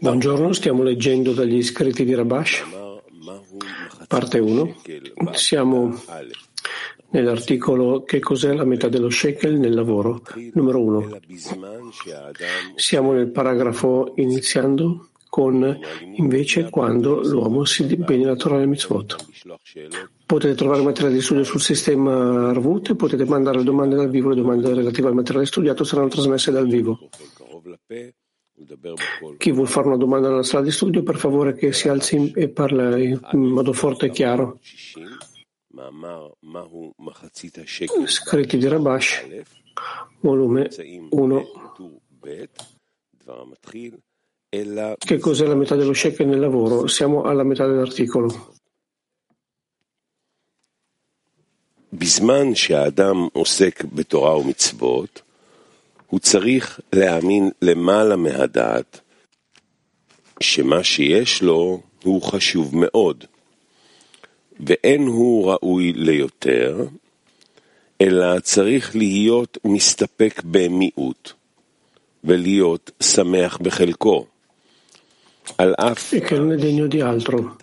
Buongiorno, stiamo leggendo dagli scritti di Rabash, parte 1. Siamo nell'articolo Che cos'è la metà dello shekel nel lavoro, numero 1. Siamo nel paragrafo iniziando con invece quando l'uomo si impegna a Torah e mitzvot. Potete trovare materiale di studio sul sistema Arvut e potete mandare domande dal vivo. Le domande relative al materiale studiato saranno trasmesse dal vivo. Chi vuol fare una domanda nella sala di studio, per favore che si alzi e parla in modo forte e chiaro. Scritti di Rabash, volume 1. Che cos'è la metà dello shekel nel lavoro? Siamo alla metà dell'articolo. בזמן שהאדם עוסק בתורה ומצוות, הוא צריך להאמין למעלה מהדעת שמה שיש לו הוא חשוב מאוד, ואין הוא ראוי ליותר, אלא צריך להיות מסתפק במיעוט, ולהיות שמח בחלקו. e che non è degno di altro.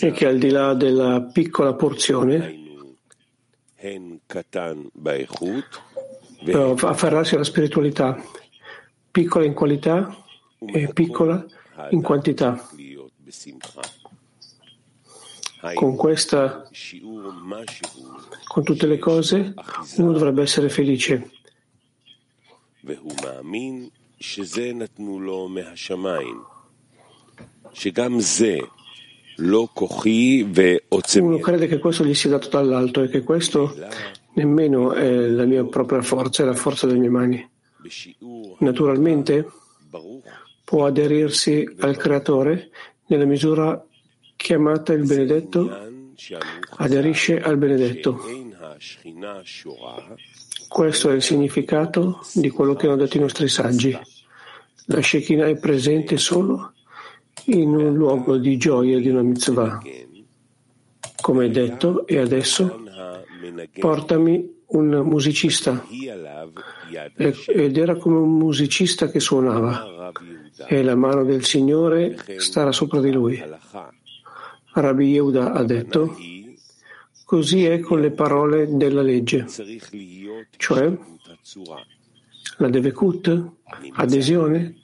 E che al di là della piccola porzione eh, afferrarsi alla spiritualità piccola in qualità e piccola in quantità. Con questa con tutte le cose uno dovrebbe essere felice. והוא מאמין שזה נתנו לו מהשמיים, שגם זה לא כוחי ועוצמי, Uno crede che questo gli sia dato dall'alto e che questo nemmeno è la mia propria forza, è la forza delle mie mani. בשיעור Naturalmente ברוך può aderirsi al Creatore nella misura chiamata il benedetto, עניין שהמאוחד aderisce al benedetto. Questo è il significato di quello che hanno detto i nostri saggi. La Shekinah è presente solo in un luogo di gioia di una mitzvah. Come detto, e adesso portami un musicista ed era come un musicista che suonava e la mano del Signore starà sopra di lui. Rabbi Yehuda ha detto Così è con le parole della legge, cioè la devekut, adesione.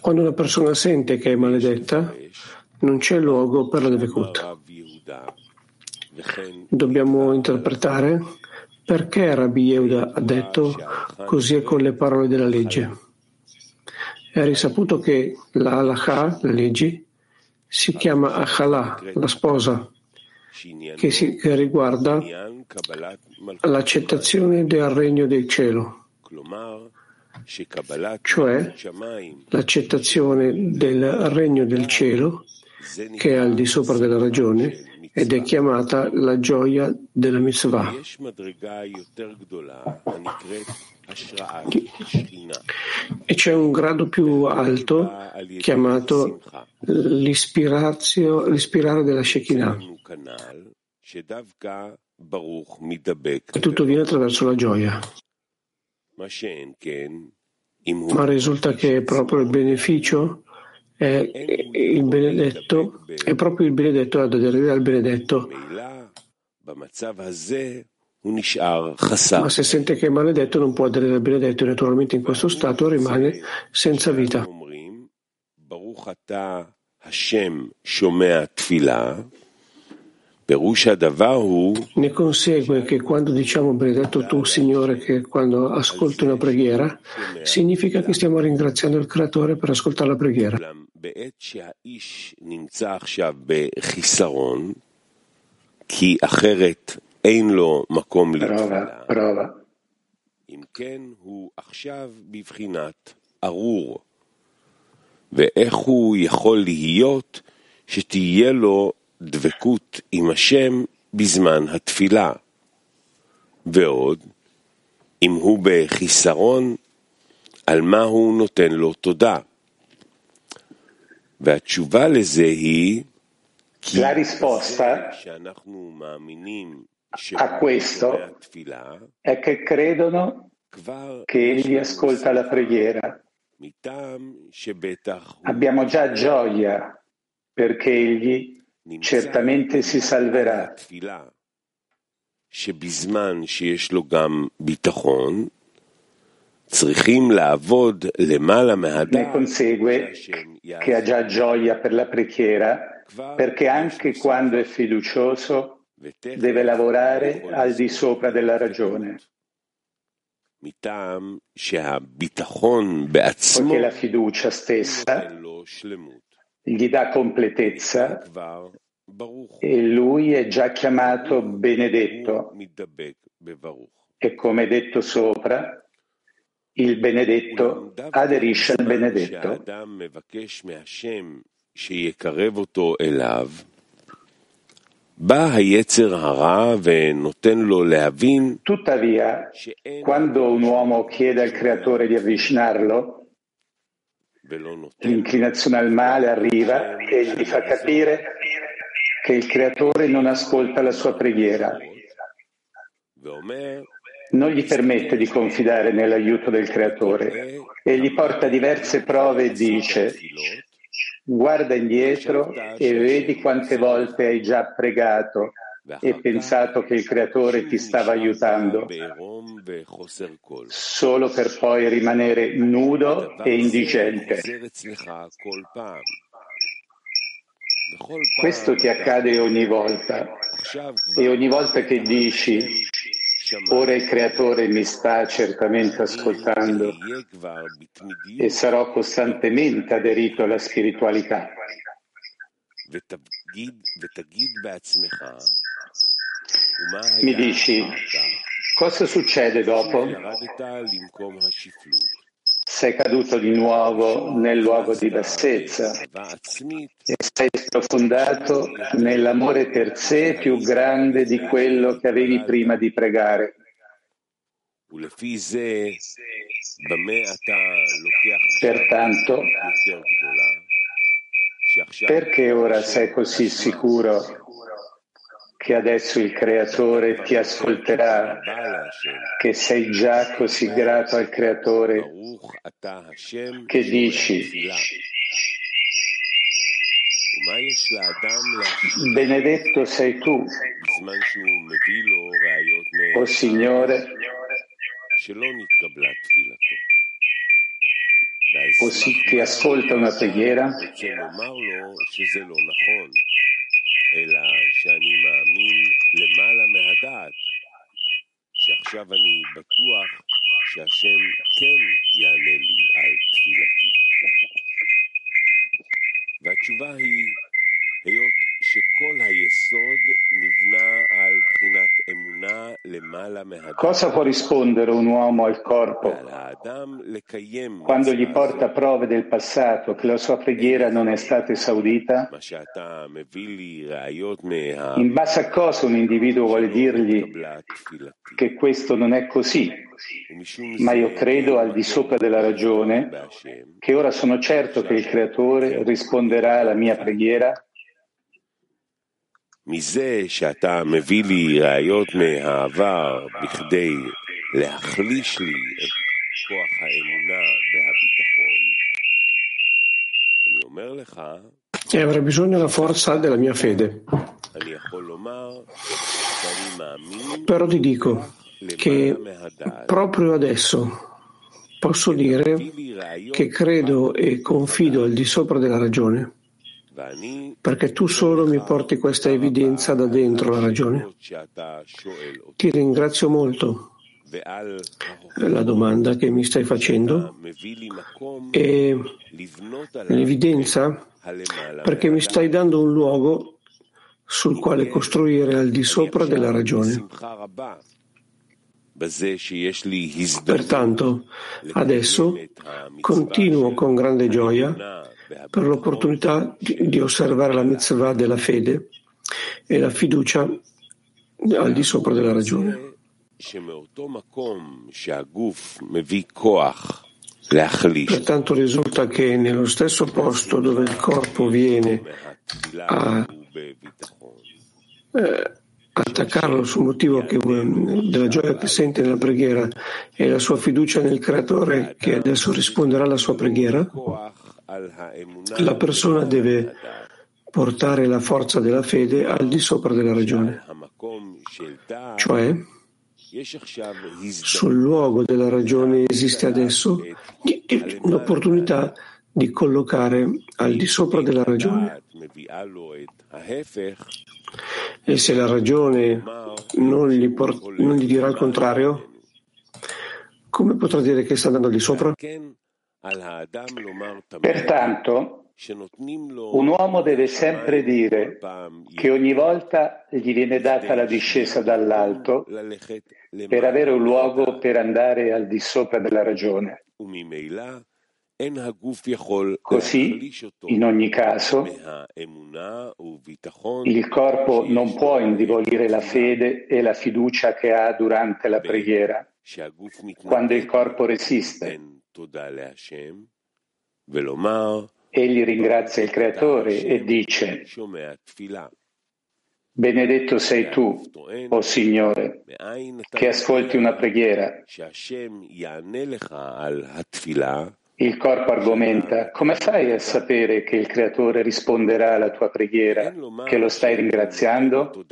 Quando una persona sente che è maledetta, non c'è luogo per la devekut. Dobbiamo interpretare perché Rabbi Yehuda ha detto così è con le parole della legge. È risaputo che la halakha, le leggi, si chiama Achala, la sposa, che, si, che riguarda l'accettazione del regno del cielo, cioè l'accettazione del regno del cielo che è al di sopra della ragione ed è chiamata la gioia della mitzvah. E c'è un grado più alto chiamato l'ispirare della Shekinah. E tutto viene attraverso la gioia. Ma risulta che proprio il beneficio è il benedetto, è proprio il benedetto ad aderire al benedetto. Ma se sente che è maledetto non può adere al benedetto. E naturalmente in questo stato rimane senza vita. Ne consegue che quando diciamo benedetto tu, Signore, che quando ascolti una preghiera, significa che stiamo ringraziando il Creatore per ascoltare la preghiera. כי אין לו מקום לתפילה, prova. אם כן הוא עכשיו בבחינת ארור. ואיך הוא יכול להיות שתהיה לו דבקות עם השם בזמן התפילה? ועוד, אם הוא בחיסרון, על מה הוא נותן לו תודה? La risposta a questo è che credono che Egli ascolta la preghiera. Abbiamo già gioia perché Egli certamente si salverà. Ne consegue che ha già gioia per la preghiera perché anche quando è fiducioso deve lavorare al di sopra della ragione. Poiché la fiducia stessa gli dà completezza e lui è già chiamato benedetto. E come detto sopra, il benedetto aderisce al benedetto. Tuttavia, quando un uomo chiede al creatore di avvicinarlo, l'inclinazione al male arriva e gli fa capire che il creatore non ascolta la sua preghiera. Non gli permette di confidare nell'aiuto del creatore e gli porta diverse prove e dice guarda indietro e vedi quante volte hai già pregato e pensato che il creatore ti stava aiutando, solo per poi rimanere nudo e indigente. Questo ti accade ogni volta. E ogni volta che dici ora il creatore mi sta certamente ascoltando e sarò costantemente aderito alla spiritualità. Mi dici, cosa succede dopo? Sei caduto di nuovo nel luogo di bassezza e sei sprofondato nell'amore per sé più grande di quello che avevi prima di pregare. Pertanto, perché ora sei così sicuro che adesso il Creatore ti ascolterà, che sei già così grato al Creatore che dici Benedetto sei tu, o Signore, così che ascolta una preghiera אלא שאני מאמין למעלה מהדעת, שעכשיו אני בטוח שהשם כן יענה לי על תפילתי. והתשובה היא, היות Cosa può rispondere un uomo al corpo? quando gli porta prove del passato che la sua preghiera non è stata esaudita? In base a cosa un individuo vuole dirgli che questo non è così? Ma io credo al di sopra della ragione che ora sono certo che il Creatore risponderà alla mia preghiera? מזה שאתה מביא לי ראיות מהעבר בכדי להחליש לי את כוח האמונה והביטחון, אני אומר לך e avrei bisogno della forza della mia fede. Però ti dico che proprio adesso posso dire che credo e confido al di sopra della ragione perché tu solo mi porti questa evidenza da dentro la ragione. Ti ringrazio molto la domanda che mi stai facendo e l'evidenza perché mi stai dando un luogo sul quale costruire al di sopra della ragione. Pertanto, adesso continuo con grande gioia per l'opportunità di, osservare la mitzvah della fede e la fiducia al di sopra della ragione. Pertanto risulta che nello stesso posto dove il corpo viene a eh, attaccarlo sul motivo che, della gioia che sente nella preghiera e la sua fiducia nel Creatore che adesso risponderà alla sua preghiera, la persona deve portare la forza della fede al di sopra della ragione, cioè sul luogo della ragione esiste adesso l'opportunità di collocare al di sopra della ragione. E se la ragione non gli, port- non gli dirà il contrario, come potrà dire che sta andando al di sopra? Pertanto, un uomo deve sempre dire che ogni volta gli viene data la discesa dall'alto per avere un luogo per andare al di sopra della ragione. Così, in ogni caso, il corpo non può indebolire la fede e la fiducia che ha durante la preghiera, quando il corpo resiste. Egli ringrazia il Creatore e dice, Benedetto sei tu, o oh Signore, che ascolti una preghiera. Il corpo argomenta, come fai a sapere che il Creatore risponderà alla tua preghiera, che lo stai ringraziando?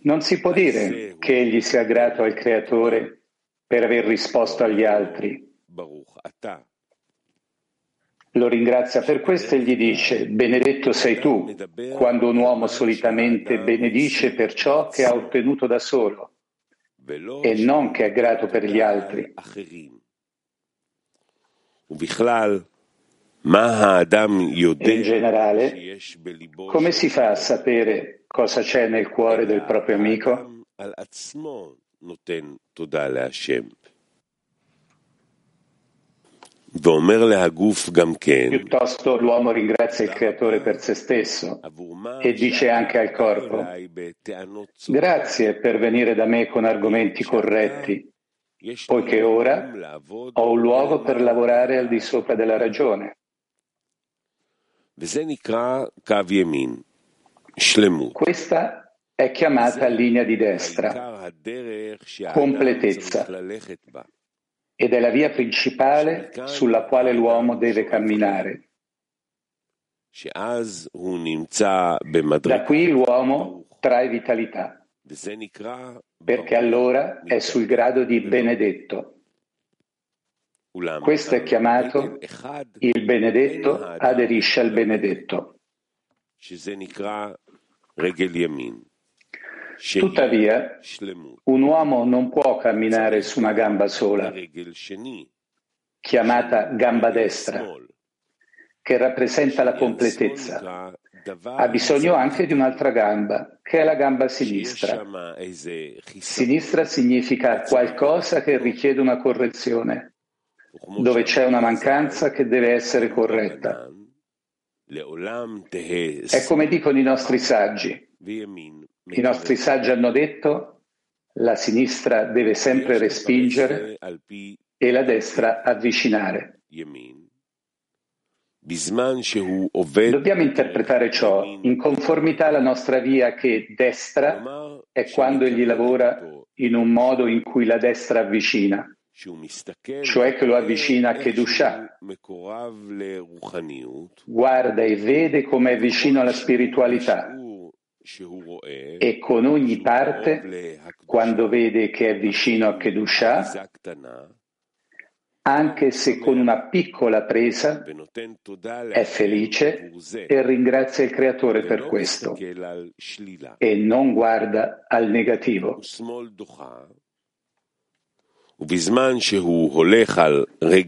Non si può dire che egli sia grato al Creatore per aver risposto agli altri. Lo ringrazia per questo e gli dice, benedetto sei tu, quando un uomo solitamente benedice per ciò che ha ottenuto da solo e non che è grato per gli altri. In generale, come si fa a sapere cosa c'è nel cuore del proprio amico? Piuttosto l'uomo ringrazia il creatore per se stesso e dice anche al corpo, grazie per venire da me con argomenti corretti, poiché ora ho un luogo per lavorare al di sopra della ragione. Questa è chiamata linea di destra, completezza. Ed è la via principale sulla quale l'uomo deve camminare. Da qui l'uomo trae vitalità, perché allora è sul grado di benedetto. Questo è chiamato il benedetto aderisce al benedetto. Tuttavia, un uomo non può camminare su una gamba sola, chiamata gamba destra, che rappresenta la completezza. Ha bisogno anche di un'altra gamba, che è la gamba sinistra. Sinistra significa qualcosa che richiede una correzione, dove c'è una mancanza che deve essere corretta. È come dicono i nostri saggi. I nostri saggi hanno detto la sinistra deve sempre respingere e la destra avvicinare. Dobbiamo interpretare ciò in conformità alla nostra via che destra è quando egli lavora in un modo in cui la destra avvicina, cioè che lo avvicina a Kedusha. Guarda e vede come è vicino alla spiritualità. e con ogni parte, quando vede che è vicino a Kedusha, anche se con una piccola presa, è felice e ringrazia il Creatore per questo. e non guarda al negativo.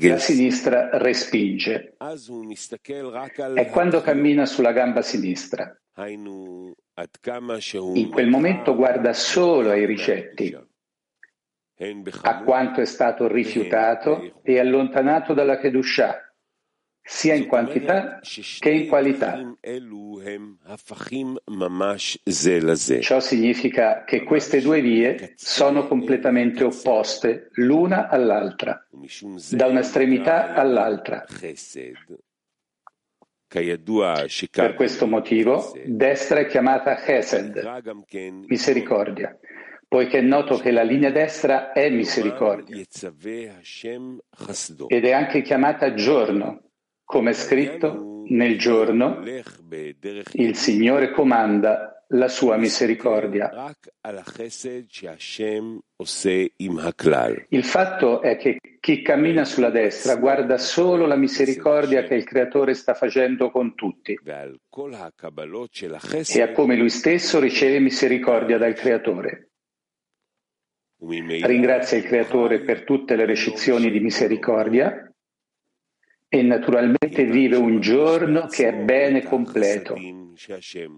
La sinistra respinge. È quando cammina sulla gamba sinistra. In quel momento guarda solo ai ricetti, a quanto è stato rifiutato e allontanato dalla Kedushah, sia in quantità che in qualità. Ciò significa che queste due vie sono completamente opposte l'una all'altra, da un'estremità all'altra. Per questo motivo, destra è chiamata Chesed, misericordia, poiché è noto che la linea destra è misericordia ed è anche chiamata giorno, come è scritto nel giorno, il Signore comanda la sua misericordia. Il fatto è che chi cammina sulla destra guarda solo la misericordia che il Creatore sta facendo con tutti e a come lui stesso riceve misericordia dal Creatore. Ringrazia il Creatore per tutte le recezioni di misericordia e naturalmente vive un giorno che è bene completo,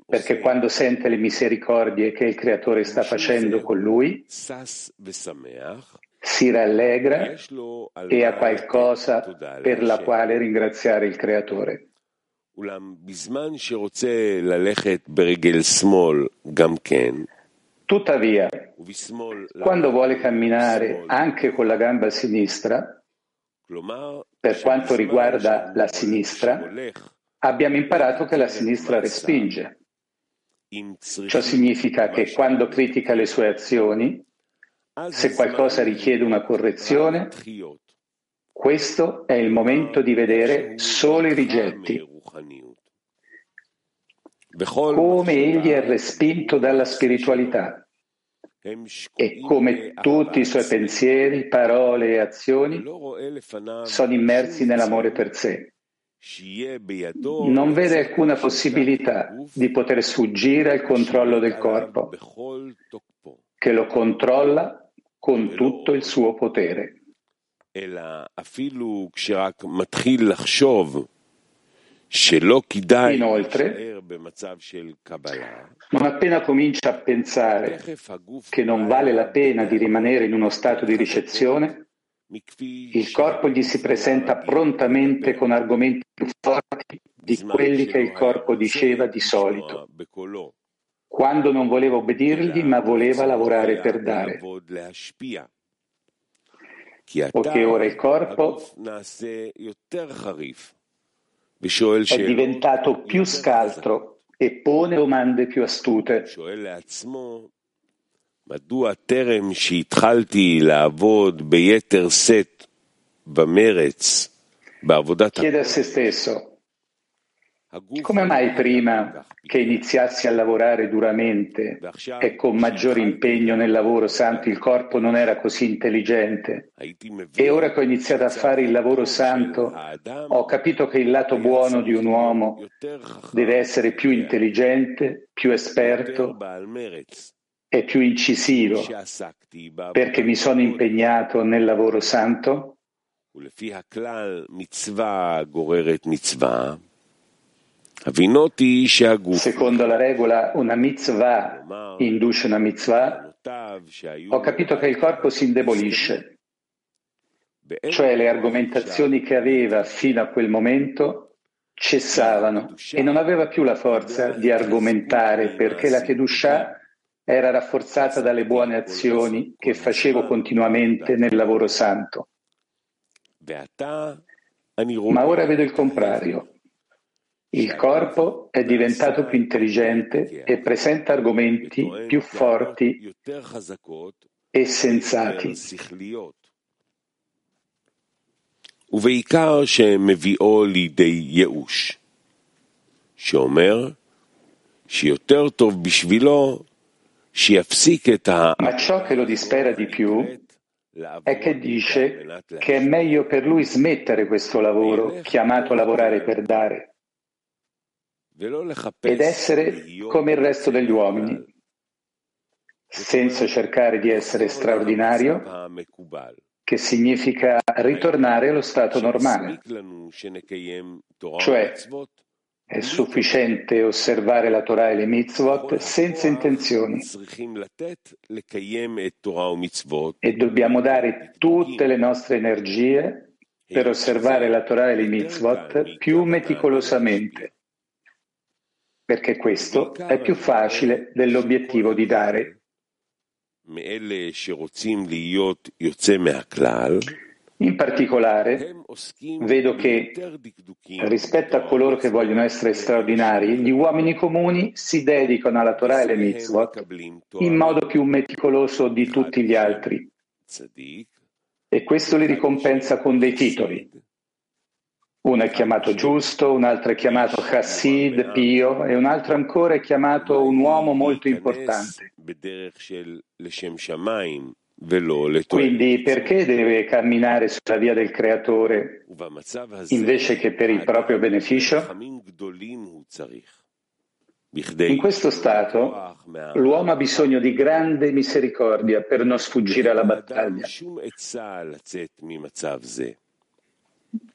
perché quando sente le misericordie che il Creatore sta facendo con lui, si rallegra e ha qualcosa per la quale ringraziare il Creatore. Tuttavia, quando vuole camminare anche con la gamba sinistra, per quanto riguarda la sinistra, abbiamo imparato che la sinistra respinge. Ciò significa che quando critica le sue azioni, se qualcosa richiede una correzione, questo è il momento di vedere solo i rigetti. Come egli è respinto dalla spiritualità e come tutti i suoi pensieri, parole e azioni sono immersi nell'amore per sé. Non vede alcuna possibilità di poter sfuggire al controllo del corpo, che lo controlla con tutto il suo potere. Inoltre, non appena comincia a pensare che non vale la pena di rimanere in uno stato di ricezione, il corpo gli si presenta prontamente con argomenti più forti di quelli che il corpo diceva di solito, quando non voleva obbedirgli ma voleva lavorare per dare. Poiché ora il corpo è diventato più scaltro e pone domande più astute. מדוע טרם שהתחלתי לעבוד ביתר שאת במרץ בעבודת Chiede a se stesso, come mai prima che iniziassi a lavorare duramente e con maggiore impegno nel lavoro santo il corpo non era così intelligente? E ora che ho iniziato a fare il lavoro santo ho capito che il lato buono di un uomo deve essere più intelligente, più esperto e più incisivo perché mi sono impegnato nel lavoro santo? Secondo la regola, una mitzvah induce una mitzvah. Ho capito che il corpo si indebolisce, cioè le argomentazioni che aveva fino a quel momento cessavano e non aveva più la forza di argomentare perché la Kedushah era rafforzata dalle buone azioni che facevo continuamente nel lavoro santo. Ma ora vedo il contrario. Il corpo è diventato più intelligente e presenta argomenti più forti e sensati. ובעיקר שמביאו לידי ייאוש, שאומר שיותר טוב בשבילו שיפסיק את ה... Ma ciò che lo dispera di più è che dice che è meglio per lui smettere questo lavoro chiamato lavorare per dare ed essere come il resto degli uomini, senza cercare di essere straordinario, che significa ritornare allo stato normale. Cioè, è sufficiente osservare la Torah e le mitzvot senza intenzioni e dobbiamo dare tutte le nostre energie per osservare la Torah e le mitzvot più meticolosamente, perché questo è più facile dell'obiettivo di dare. In particolare, vedo che rispetto a coloro che vogliono essere straordinari, gli uomini comuni si dedicano alla Torah e alle mitzvot in modo più meticoloso di tutti gli altri. E questo li ricompensa con dei titoli. Uno è chiamato giusto, un altro è chiamato Hassid, pio, e un altro ancora è chiamato un uomo molto importante. Quindi perché deve camminare sulla via del creatore invece che per il proprio beneficio? In questo stato l'uomo ha bisogno di grande misericordia per non sfuggire alla battaglia.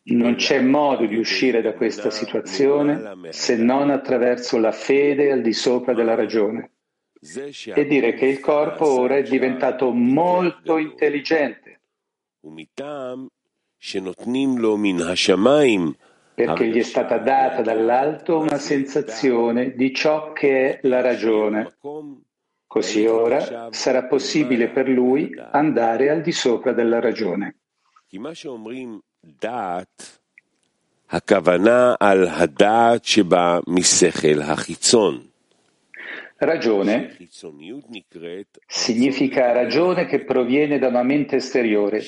Non c'è modo di uscire da questa situazione se non attraverso la fede al di sopra della ragione e dire che il corpo ora è diventato molto intelligente perché gli è stata data dall'alto una sensazione di ciò che è la ragione. Così ora sarà possibile per lui andare al di sopra della ragione. Ragione significa ragione che proviene da una mente esteriore.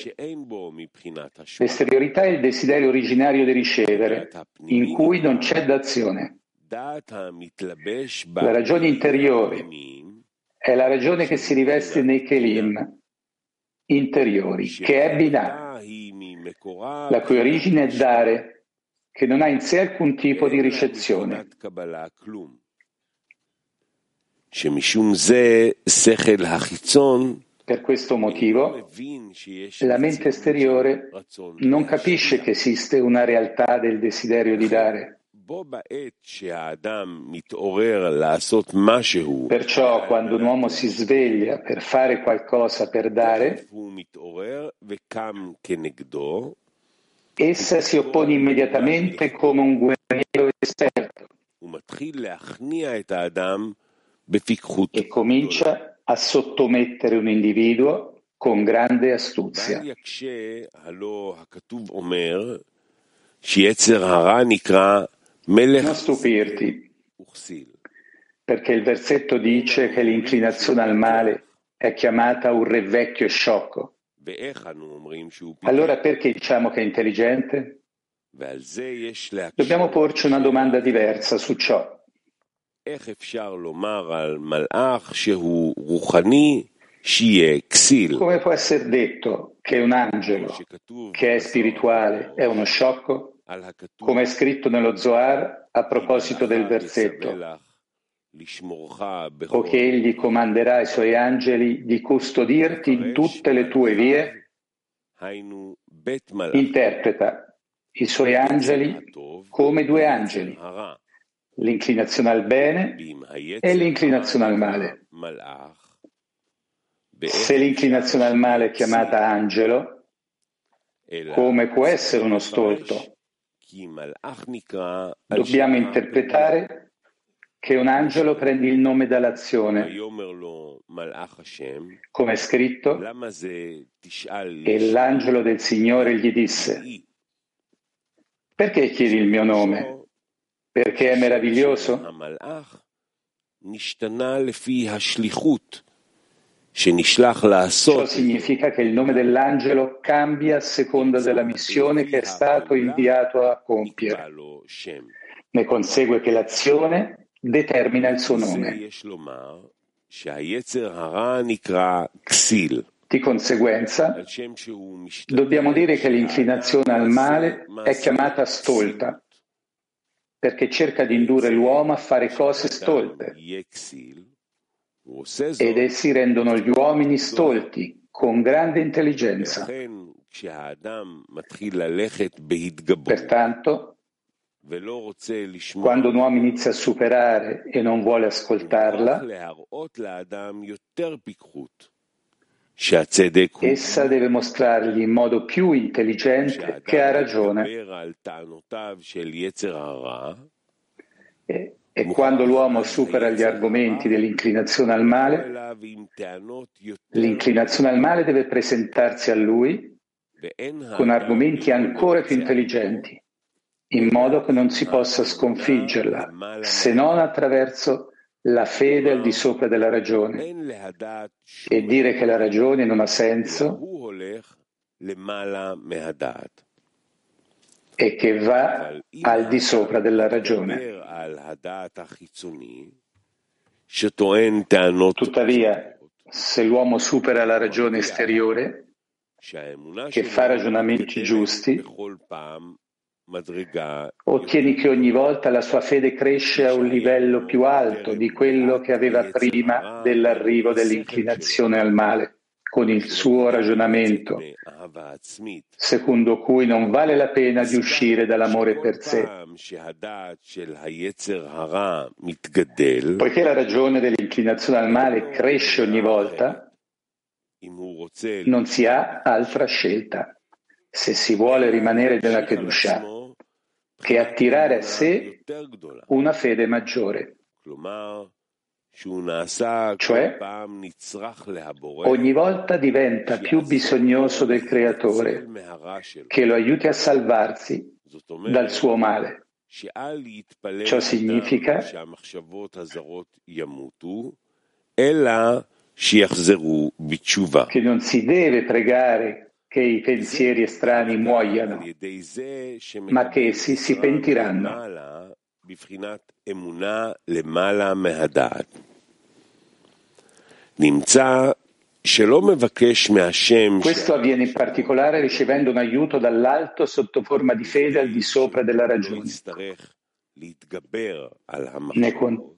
L'esteriorità è il desiderio originario di ricevere, in cui non c'è d'azione. La ragione interiore è la ragione che si riveste nei Kelim interiori, che è Binah la cui origine è dare, che non ha in sé alcun tipo di ricezione. Per questo motivo la mente esteriore non capisce che esiste una realtà del desiderio di dare. Perciò quando un uomo si sveglia per fare qualcosa per dare, essa si oppone immediatamente come un guerriero esperto. E comincia a sottomettere un individuo con grande astuzia. Non stupirti, perché il versetto dice che l'inclinazione al male è chiamata un re vecchio e sciocco. Allora perché diciamo che è intelligente? Dobbiamo porci una domanda diversa su ciò. Come può essere detto che un angelo che è spirituale è uno sciocco? Come è scritto nello Zohar a proposito del versetto, o che egli comanderà ai suoi angeli di custodirti in tutte le tue vie? Interpreta i suoi angeli come due angeli, l'inclinazione al bene e l'inclinazione al male. Se l'inclinazione al male è chiamata angelo, come può essere uno stolto? Dobbiamo interpretare che un angelo prende il nome dall'azione, come è scritto, e l'angelo del Signore gli disse, perché chiedi il mio nome? Perché è meraviglioso? Ciò significa che il nome dell'angelo cambia a seconda della missione che è stato inviato a compiere. Ne consegue che l'azione determina il suo nome. Di conseguenza, dobbiamo dire che l'inclinazione al male è chiamata stolta, perché cerca di indurre l'uomo a fare cose stolte. Ed essi rendono gli uomini stolti con grande intelligenza. Pertanto, quando un uomo inizia a superare e non vuole ascoltarla, Essa deve mostrargli in modo più intelligente che ha ragione. E, e quando l'uomo supera gli argomenti dell'inclinazione al male, l'inclinazione al male deve presentarsi a lui con argomenti ancora più intelligenti, in modo che non si possa sconfiggerla, se non attraverso la fede al di sopra della ragione. E dire che la ragione non ha senso e che va al di sopra della ragione. Tuttavia, se l'uomo supera la ragione esteriore, che fa ragionamenti giusti, Ottieni che ogni volta la sua fede cresce a un livello più alto di quello che aveva prima dell'arrivo dell'inclinazione al male, con il suo ragionamento, secondo cui non vale la pena di uscire dall'amore per sé. Poiché la ragione dell'inclinazione al male cresce ogni volta, non si ha altra scelta. Se si vuole rimanere nella Kedusha, che attirare a sé una fede maggiore. Cioè, ogni volta diventa più bisognoso del Creatore, che lo aiuti a salvarsi dal suo male. Ciò significa che non si deve pregare che i pensieri estranei muoiano, ma che essi si pentiranno. Questo avviene in particolare ricevendo un aiuto dall'alto sotto forma di fede al di sopra della ragione. Ne, con...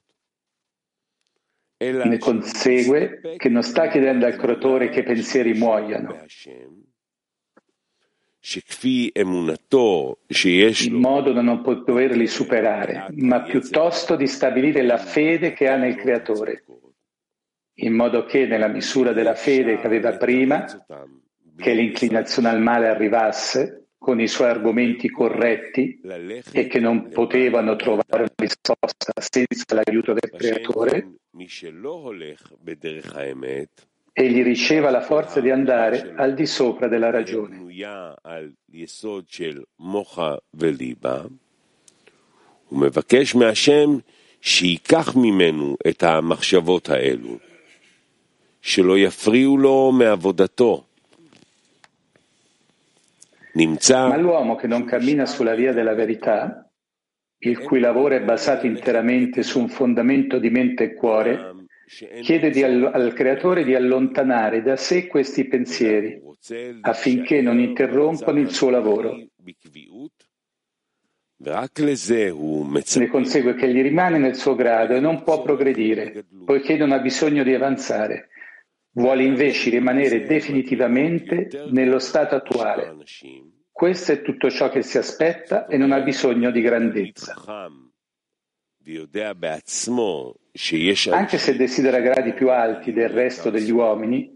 ne consegue che non sta chiedendo al creatore che pensieri muoiano, in modo da non poterli superare, ma piuttosto di stabilire la fede che ha nel Creatore, in modo che nella misura della fede che aveva prima, che l'inclinazione al male arrivasse con i suoi argomenti corretti e che non potevano trovare una risposta senza l'aiuto del Creatore, egli riceva la forza di andare al di sopra della ragione. ומבקש מהשם שייקח ממנו את המחשבות האלו, שלא יפריעו לו מעבודתו. Ma l'uomo che non cammina sulla via della verità, il cui lavoro è basato interamente su un fondamento di mente e cuore, chiede di, al creatore di allontanare da sé questi pensieri affinché non interrompano il suo lavoro. Ne consegue che gli rimane nel suo grado e non può progredire, poiché non ha bisogno di avanzare. Vuole invece rimanere definitivamente nello stato attuale. Questo è tutto ciò che si aspetta e non ha bisogno di grandezza. Anche se desidera gradi più alti del resto degli uomini,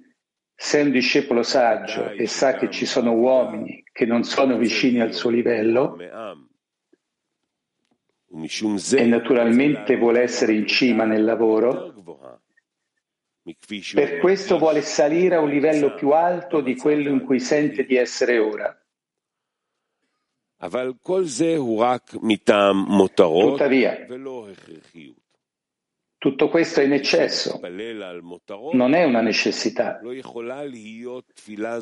se è un discepolo saggio e sa che ci sono uomini che non sono vicini al suo livello, e naturalmente vuole essere in cima nel lavoro, per questo vuole salire a un livello più alto di quello in cui sente di essere ora. Tuttavia, tutto questo è in eccesso, non è una necessità.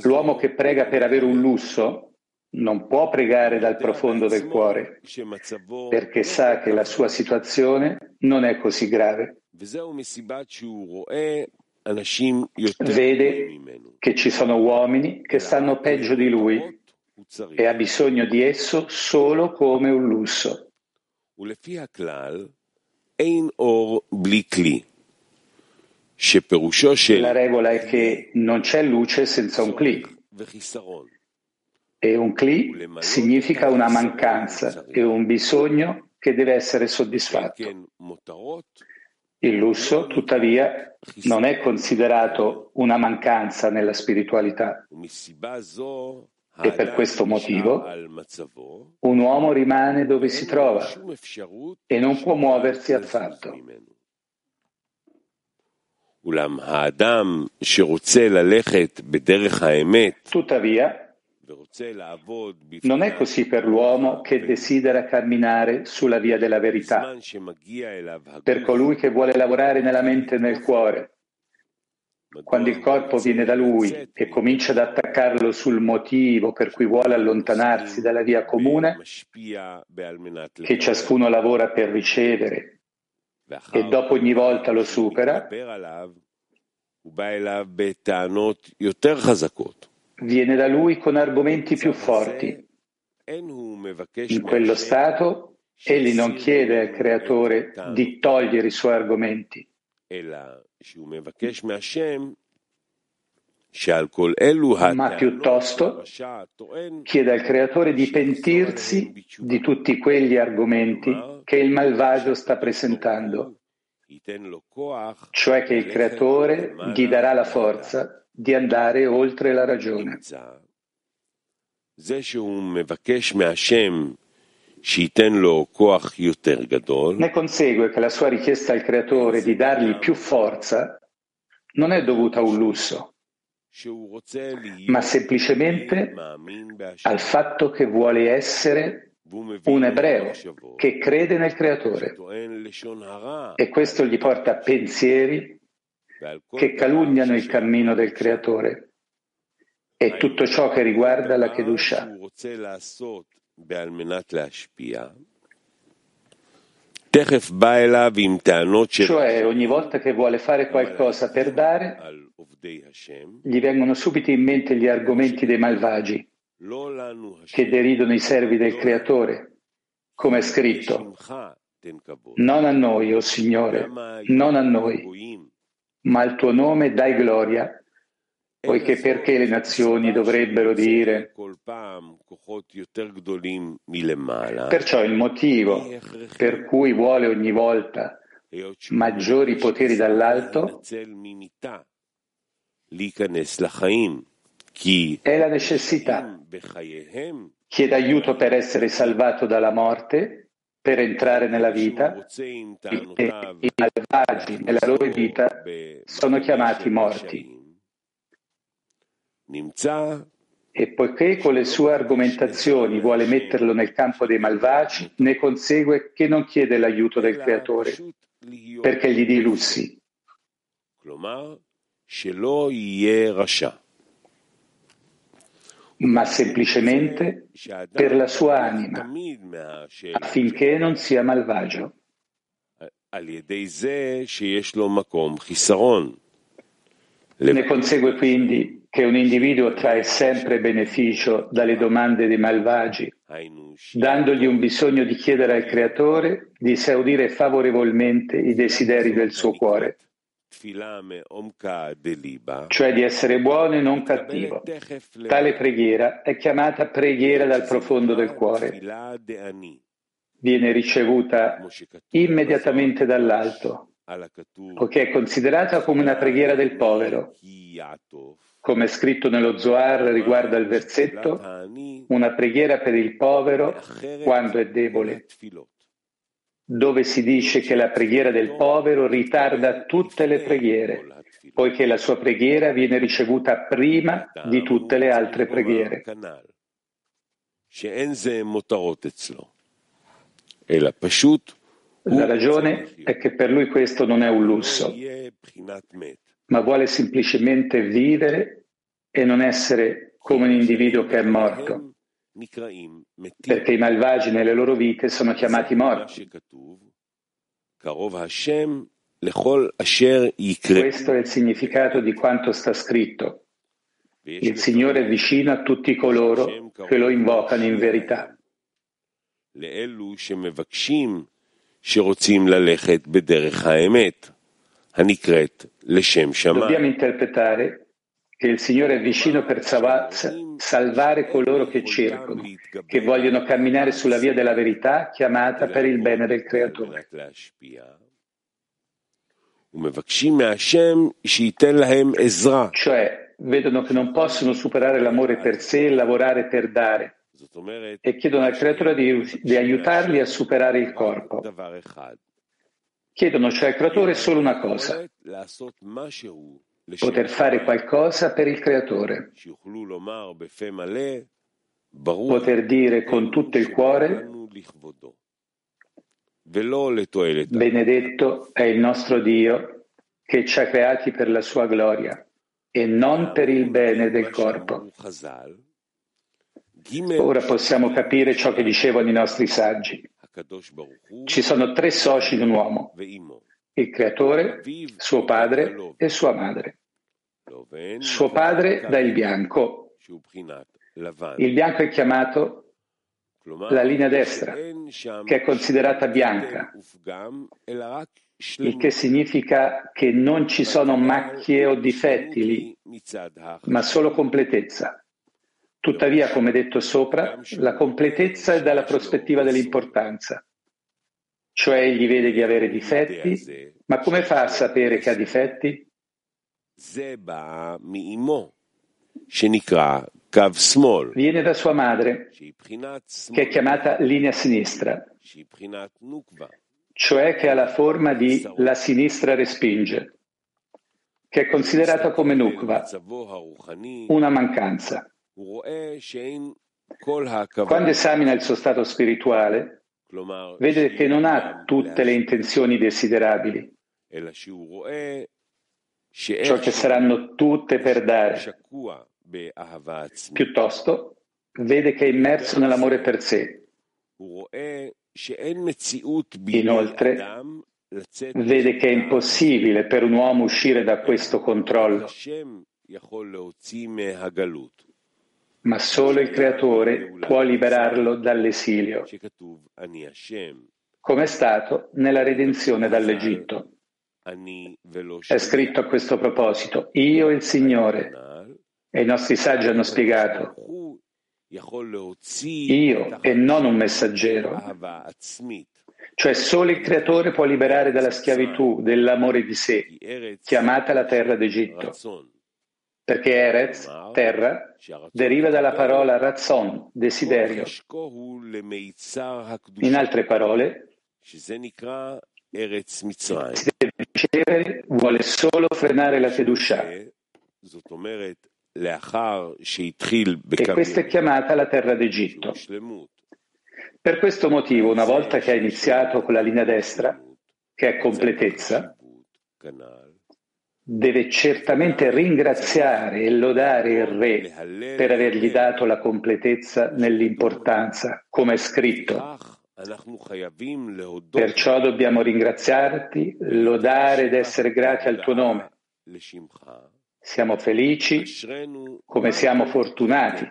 L'uomo che prega per avere un lusso non può pregare dal profondo del cuore, perché sa che la sua situazione non è così grave. Vede che ci sono uomini che stanno peggio di lui e ha bisogno di esso solo come un lusso. La regola è che non c'è luce senza un cli. E un cli significa una mancanza e un bisogno che deve essere soddisfatto. Il lusso, tuttavia, non è considerato una mancanza nella spiritualità. E per questo motivo un uomo rimane dove si trova e non può muoversi affatto. Tuttavia, non è così per l'uomo che desidera camminare sulla via della verità, per colui che vuole lavorare nella mente e nel cuore. Quando il corpo viene da lui e comincia ad attaccarlo sul motivo per cui vuole allontanarsi dalla via comune, che ciascuno lavora per ricevere e dopo ogni volta lo supera, viene da lui con argomenti più forti. In quello stato, egli non chiede al creatore di togliere i suoi argomenti, ma piuttosto chiede al creatore di pentirsi di tutti quegli argomenti che il malvagio sta presentando, cioè che il creatore gli darà la forza di andare oltre la ragione. Ne consegue che la sua richiesta al creatore di dargli più forza non è dovuta a un lusso, ma semplicemente al fatto che vuole essere un ebreo che crede nel creatore. E questo gli porta a pensieri che calunniano il cammino del creatore. E tutto ciò che riguarda la Kedusha. Cioè, ogni volta che vuole fare qualcosa per dare, gli vengono subito in mente gli argomenti dei malvagi che deridono i servi del Creatore, come è scritto. Non a noi, o oh Signore, non a noi, ma al tuo nome dai gloria poiché perché le nazioni dovrebbero dire perciò il motivo per cui vuole ogni volta maggiori poteri dall'alto è la necessità. Chiede aiuto per essere salvato dalla morte, per entrare nella vita e i malvagi nella loro vita sono chiamati morti. E poiché con le sue argomentazioni vuole metterlo nel campo dei malvagi, ne consegue che non chiede l'aiuto del creatore, perché gli di lussi. ma semplicemente per la sua anima, affinché non sia malvagio. Ne consegue quindi che un individuo trae sempre beneficio dalle domande dei malvagi, dandogli un bisogno di chiedere al Creatore di esaudire favorevolmente i desideri del suo cuore, cioè di essere buono e non cattivo. Tale preghiera è chiamata preghiera dal profondo del cuore. Viene ricevuta immediatamente dall'alto, poiché è considerata come una preghiera del povero come è scritto nello Zohar riguardo al versetto, una preghiera per il povero quando è debole, dove si dice che la preghiera del povero ritarda tutte le preghiere, poiché la sua preghiera viene ricevuta prima di tutte le altre preghiere. La ragione è che per lui questo non è un lusso, ma vuole semplicemente vivere e non essere come un individuo che è morto, perché i malvagi nelle loro vite sono chiamati morti. Questo è il significato di quanto sta scritto. Il Signore è vicino a tutti coloro che lo invocano in verità. שרוצים ללכת בדרך האמת. Dobbiamo interpretare che il Signore è vicino per salvare coloro che cercano, che vogliono camminare sulla via della verità chiamata per il bene del Creatore. Cioè, vedono che non possono superare l'amore per sé e lavorare per dare e chiedono al creatore di, di aiutarli a superare il corpo. Chiedono cioè al creatore solo una cosa, poter fare qualcosa per il creatore, poter dire con tutto il cuore benedetto è il nostro Dio che ci ha creati per la sua gloria e non per il bene del corpo. Ora possiamo capire ciò che dicevano i nostri saggi. Ci sono tre soci in un uomo, il creatore, suo padre e sua madre. Suo padre dà il bianco. Il bianco è chiamato la linea destra, che è considerata bianca, il che significa che non ci sono macchie o difetti lì, ma solo completezza. Tuttavia, come detto sopra, la completezza è dalla prospettiva dell'importanza. Cioè egli vede di avere difetti, ma come fa a sapere che ha difetti? Viene da sua madre, che è chiamata linea sinistra, cioè che ha la forma di la sinistra respinge, che è considerata come nukva, una mancanza. Quando esamina il suo stato spirituale, vede che non ha tutte le intenzioni desiderabili, ciò che saranno tutte per dare. Piuttosto, vede che è immerso nell'amore per sé. Inoltre, vede che è impossibile per un uomo uscire da questo controllo ma solo il creatore può liberarlo dall'esilio, come è stato nella redenzione dall'Egitto. È scritto a questo proposito, io il Signore, e i nostri saggi hanno spiegato, io e non un messaggero. Cioè solo il creatore può liberare dalla schiavitù dell'amore di sé, chiamata la terra d'Egitto perché Eretz, terra, deriva dalla parola razzon, desiderio. In altre parole, ricevere vuole solo frenare la Kedusha. E questa è chiamata la terra d'Egitto. Per questo motivo, una volta che ha iniziato con la linea destra, che è completezza, deve certamente ringraziare e lodare il Re per avergli dato la completezza nell'importanza, come è scritto. Perciò dobbiamo ringraziarti, lodare ed essere grati al tuo nome. Siamo felici come siamo fortunati.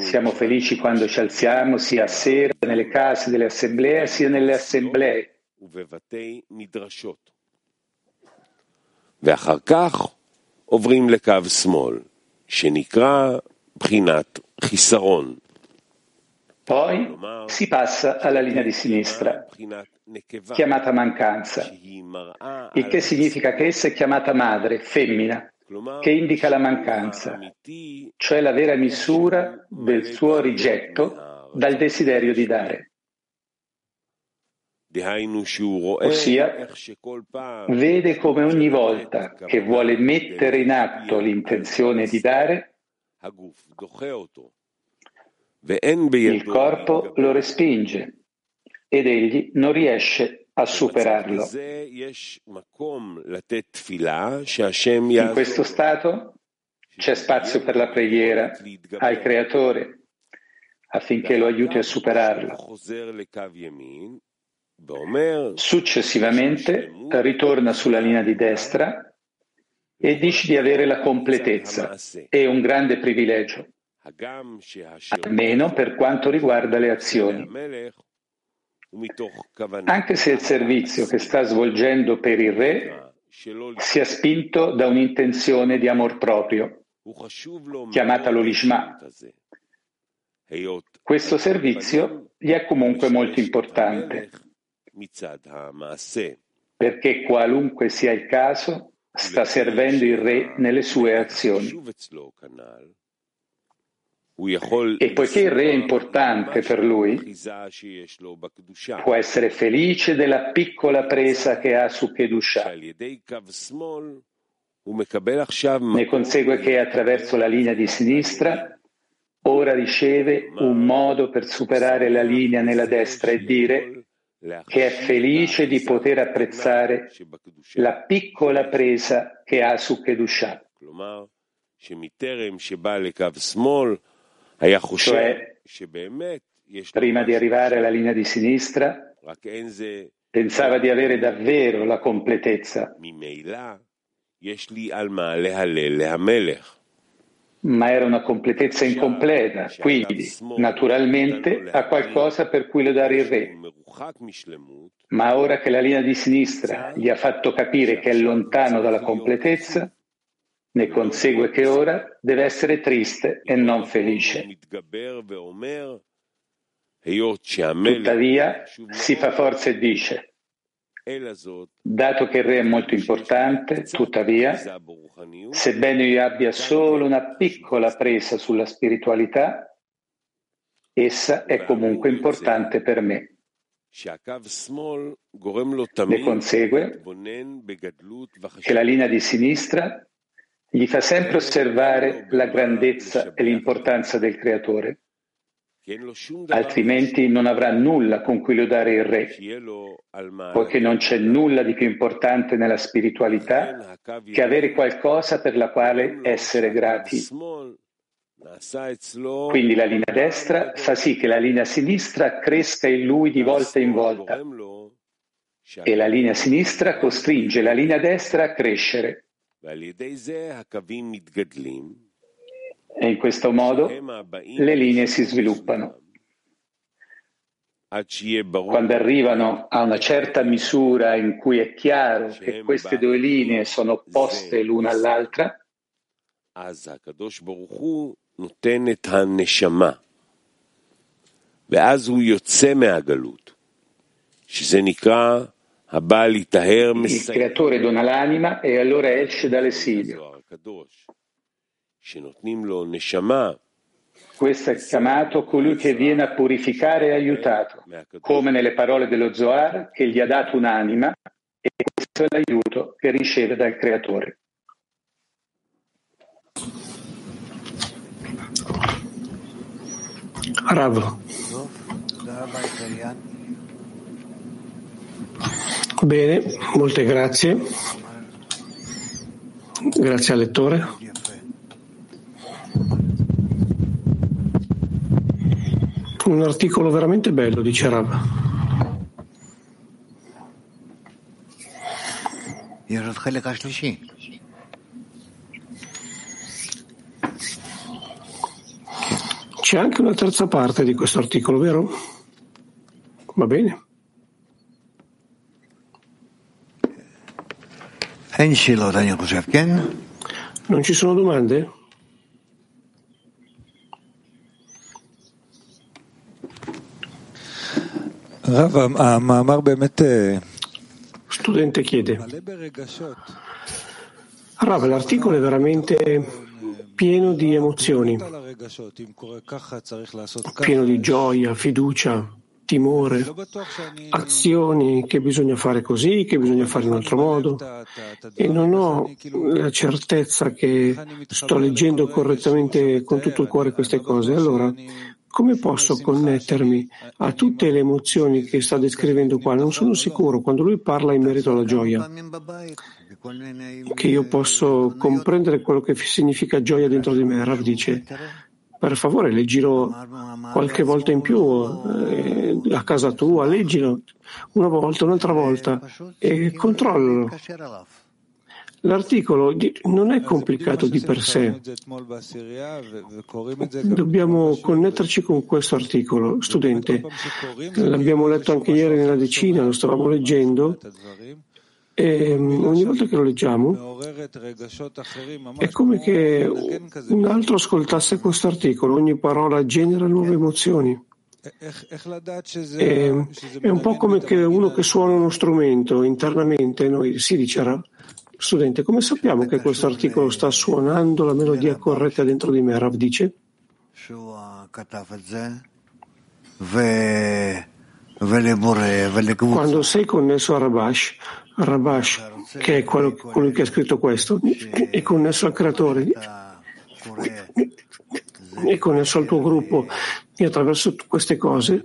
Siamo felici quando ci alziamo sia a sera nelle case delle assemblee sia nelle assemblee. ואחר כך עוברים לקו שמאל, שנקרא בחינת חיסרון. Poi si passa alla linea di sinistra, chiamata mancanza, il che significa che essa è chiamata madre, femmina, che indica la mancanza, cioè la vera misura del suo rigetto dal desiderio di dare. Ossia, vede come ogni volta che vuole mettere in atto l'intenzione di dare, il corpo lo respinge ed egli non riesce a superarlo. In questo stato c'è spazio per la preghiera al Creatore affinché lo aiuti a superarlo. Successivamente ritorna sulla linea di destra e dice di avere la completezza. È un grande privilegio, almeno per quanto riguarda le azioni. Anche se il servizio che sta svolgendo per il re sia spinto da un'intenzione di amor proprio, chiamata l'olishma. Questo servizio gli è comunque molto importante perché qualunque sia il caso, sta servendo il re nelle sue azioni. E poiché il re è importante per lui, può essere felice della piccola presa che ha su Kedusha. Ne consegue che attraverso la linea di sinistra ora riceve un modo per superare la linea nella destra e dire che è felice di poter apprezzare la piccola presa che ha su Kedusha. Cioè, prima di arrivare alla linea di sinistra, pensava di avere davvero la completezza ma era una completezza incompleta, quindi naturalmente ha qualcosa per cui lodare il re. Ma ora che la linea di sinistra gli ha fatto capire che è lontano dalla completezza, ne consegue che ora deve essere triste e non felice. Tuttavia si fa forza e dice, Dato che il re è molto importante, tuttavia, sebbene io abbia solo una piccola presa sulla spiritualità, essa è comunque importante per me. Ne consegue che la linea di sinistra gli fa sempre osservare la grandezza e l'importanza del creatore altrimenti non avrà nulla con cui lodare il re, poiché non c'è nulla di più importante nella spiritualità che avere qualcosa per la quale essere grati. Quindi la linea destra fa sì che la linea sinistra cresca in lui di volta in volta. e la linea sinistra costringe la linea destra a crescere e in questo modo le linee si sviluppano. Quando arrivano a una certa misura in cui è chiaro che queste due linee sono opposte l'una all'altra, ואז הוא יוצא מהגלות, שזה נקרא הבעל יטהר Il creatore dona l'anima e allora esce dall'esilio. Questo è chiamato colui che viene a purificare e aiutato, come nelle parole dello Zohar che gli ha dato un'anima e questo è l'aiuto che riceve dal Creatore. Rav. Bene, molte grazie. Grazie al lettore. Un articolo veramente bello, dice Rav. C'è anche una terza parte di questo articolo, vero? Va bene. Non ci sono domande? Studente chiede. Rav, l'articolo è veramente pieno di emozioni, pieno di gioia, fiducia, timore, azioni che bisogna fare così, che bisogna fare in un altro modo. E non ho la certezza che sto leggendo correttamente con tutto il cuore queste cose. Allora, come posso connettermi a tutte le emozioni che sta descrivendo qua? Non sono sicuro. Quando lui parla in merito alla gioia, che io posso comprendere quello che significa gioia dentro di me, Rav dice, per favore leggilo qualche volta in più eh, a casa tua, leggilo una volta, un'altra volta e controllalo. L'articolo non è complicato di per sé. Dobbiamo connetterci con questo articolo. Studente, l'abbiamo letto anche ieri nella decina, lo stavamo leggendo. E mm, ogni volta che lo leggiamo è come che un altro ascoltasse questo articolo, ogni parola genera nuove emozioni. E, è un po' come che uno che suona uno strumento internamente, noi si dicerà. Studente, come sappiamo che questo articolo sta suonando la melodia corretta dentro di me? Rav dice. Quando sei connesso a Rabash, Rabash, che è quello, colui che ha scritto questo, è connesso al creatore, è connesso al tuo gruppo e attraverso queste cose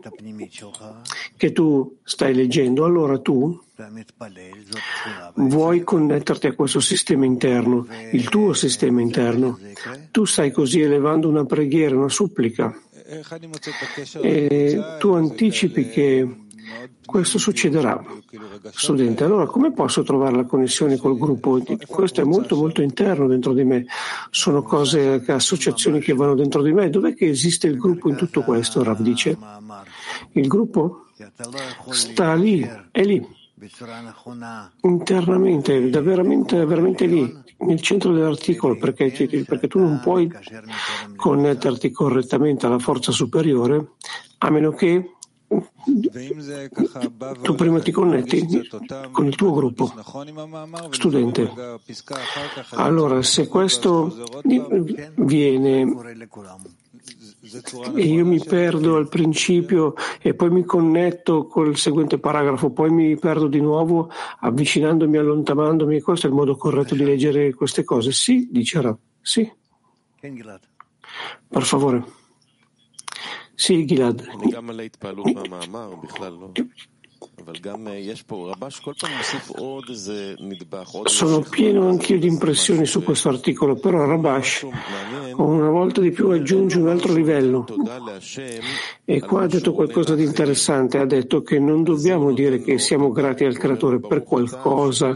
che tu stai leggendo, allora tu vuoi connetterti a questo sistema interno, il tuo sistema interno. Tu stai così elevando una preghiera, una supplica e tu anticipi che questo succederà. Studente, allora come posso trovare la connessione col gruppo? Questo è molto molto interno dentro di me. Sono cose, associazioni che vanno dentro di me. Dov'è che esiste il gruppo in tutto questo? Rav dice. Il gruppo sta lì, è lì, internamente, da veramente, veramente lì, nel centro dell'articolo, perché, perché tu non puoi connetterti correttamente alla forza superiore a meno che tu prima ti connetti con il tuo gruppo. Studente, allora se questo viene e io mi perdo al principio e poi mi connetto col seguente paragrafo, poi mi perdo di nuovo avvicinandomi, allontanandomi, questo è il modo corretto di leggere queste cose? Sì, dicerà, sì. Per favore. גלעד. גם על ההתפעלות מהמאמר, בכלל לא. Sono pieno anch'io di impressioni su questo articolo, però Rabash una volta di più aggiunge un altro livello. E qua ha detto qualcosa di interessante, ha detto che non dobbiamo dire che siamo grati al Creatore per qualcosa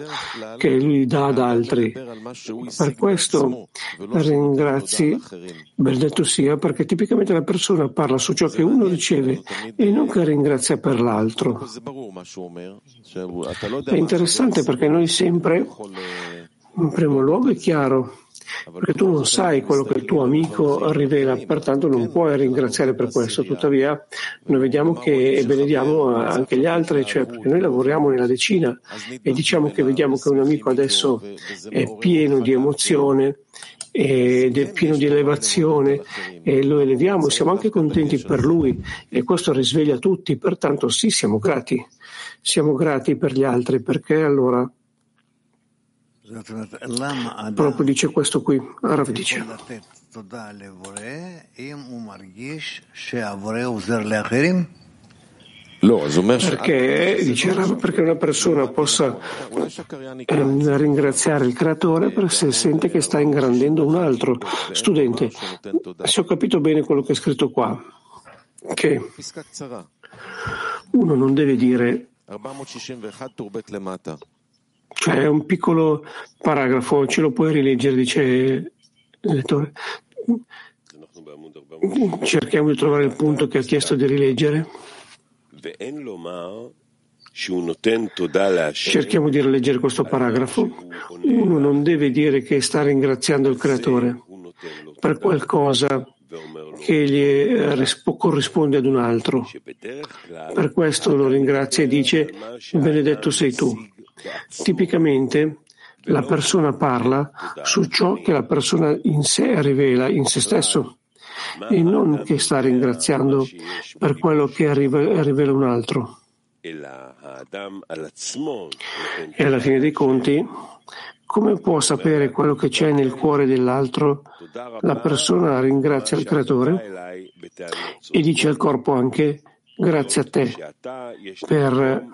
che Lui dà ad altri. Per questo ringrazi, benedetto sia, perché tipicamente la persona parla su ciò che uno riceve e non che ringrazia per l'altro. È interessante perché noi sempre, in primo luogo è chiaro, perché tu non sai quello che il tuo amico rivela, pertanto non puoi ringraziare per questo. Tuttavia, noi vediamo che e benediamo anche gli altri, cioè perché noi lavoriamo nella decina e diciamo che vediamo che un amico adesso è pieno di emozione ed è pieno di elevazione e lo eleviamo, siamo anche contenti per lui e questo risveglia tutti, pertanto sì, siamo grati, siamo grati per gli altri perché allora proprio dice questo qui, Arav dice. Perché, dice Rav, perché una persona possa eh, ringraziare il creatore per se sente che sta ingrandendo un altro. Studente, se ho capito bene quello che è scritto qua, che uno non deve dire è un piccolo paragrafo, ce lo puoi rileggere, dice il lettore. Cerchiamo di trovare il punto che ha chiesto di rileggere. Cerchiamo di rileggere questo paragrafo. Uno non deve dire che sta ringraziando il creatore per qualcosa che gli corrisponde ad un altro. Per questo lo ringrazia e dice benedetto sei tu. Tipicamente la persona parla su ciò che la persona in sé rivela in se stesso e non che sta ringraziando per quello che rivela un altro. E alla fine dei conti, come può sapere quello che c'è nel cuore dell'altro? La persona ringrazia il creatore e dice al corpo anche Grazie a te per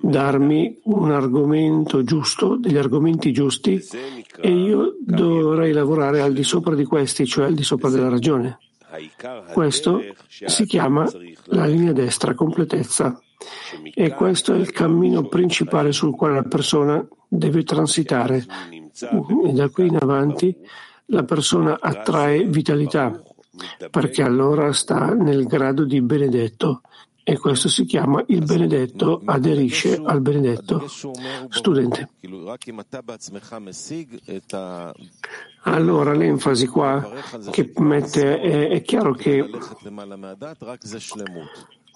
darmi un argomento giusto, degli argomenti giusti e io dovrei lavorare al di sopra di questi, cioè al di sopra della ragione. Questo si chiama la linea destra, completezza. E questo è il cammino principale sul quale la persona deve transitare. E da qui in avanti la persona attrae vitalità perché allora sta nel grado di benedetto e questo si chiama il benedetto aderisce al benedetto. Studente. Allora l'enfasi qua che mette è, è chiaro che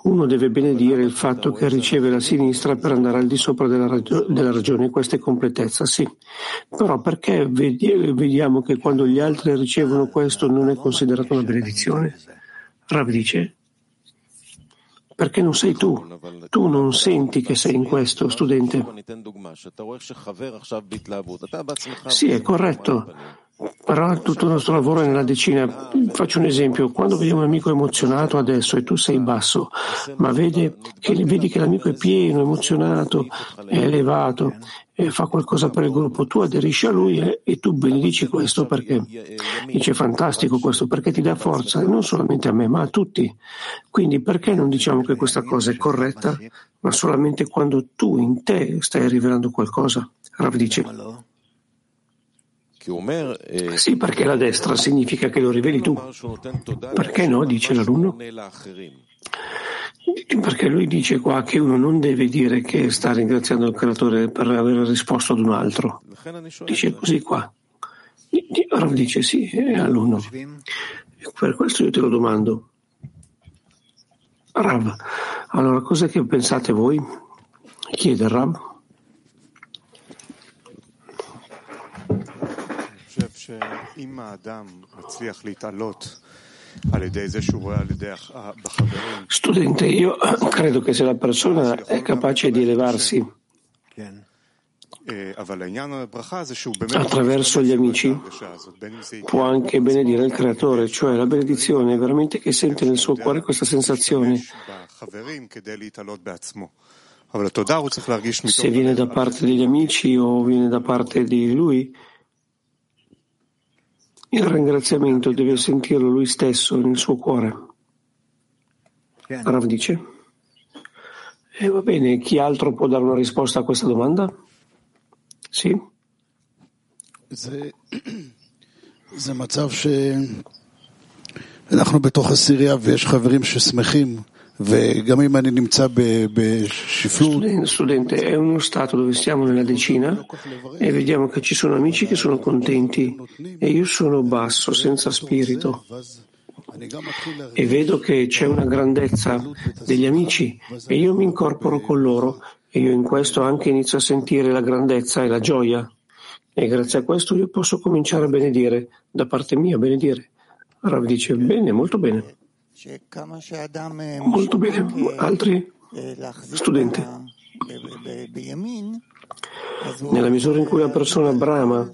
uno deve benedire il fatto che riceve la sinistra per andare al di sopra della, ragio- della ragione, questa è completezza, sì. Però perché vedi- vediamo che quando gli altri ricevono questo non è considerato una benedizione? Rav dice, perché non sei tu. Tu non senti che sei in questo, studente. Sì, è corretto. Però tutto il nostro lavoro nella decina. Faccio un esempio. Quando vediamo un amico emozionato adesso e tu sei basso, ma vedi che, vedi che l'amico è pieno, emozionato, è elevato, fa qualcosa per il gruppo, tu aderisci a lui e, e tu benedici questo perché dice fantastico questo, perché ti dà forza, non solamente a me, ma a tutti. Quindi perché non diciamo che questa cosa è corretta, ma solamente quando tu in te stai rivelando qualcosa? Rav dice. Sì, perché la destra significa che lo riveli tu. Perché no? dice l'alunno. Perché lui dice qua che uno non deve dire che sta ringraziando il creatore per aver risposto ad un altro. Dice così qua. Rav dice sì, è all'uno. Per questo io te lo domando. Rav, allora cosa pensate voi? Chiede Rav. Studente, io credo che se la persona è capace di elevarsi. attraverso gli amici, può anche benedire il creatore, cioè la benedizione è veramente che sente nel suo cuore questa sensazione. Se viene da parte degli amici o viene da parte di lui, il ringraziamento deve sentirlo lui stesso nel suo cuore. Rav dice. E va bene, chi altro può dare una risposta a questa domanda? Sì? זה מצב שאנחנו בתוך הסירייה ויש חברים ששמחים Studente, è uno stato dove siamo nella decina e vediamo che ci sono amici che sono contenti e io sono basso, senza spirito. E vedo che c'è una grandezza degli amici e io mi incorporo con loro e io in questo anche inizio a sentire la grandezza e la gioia. E grazie a questo io posso cominciare a benedire, da parte mia benedire. Rav dice, bene, molto bene. Molto bene, altri studenti. Nella misura in cui la persona brama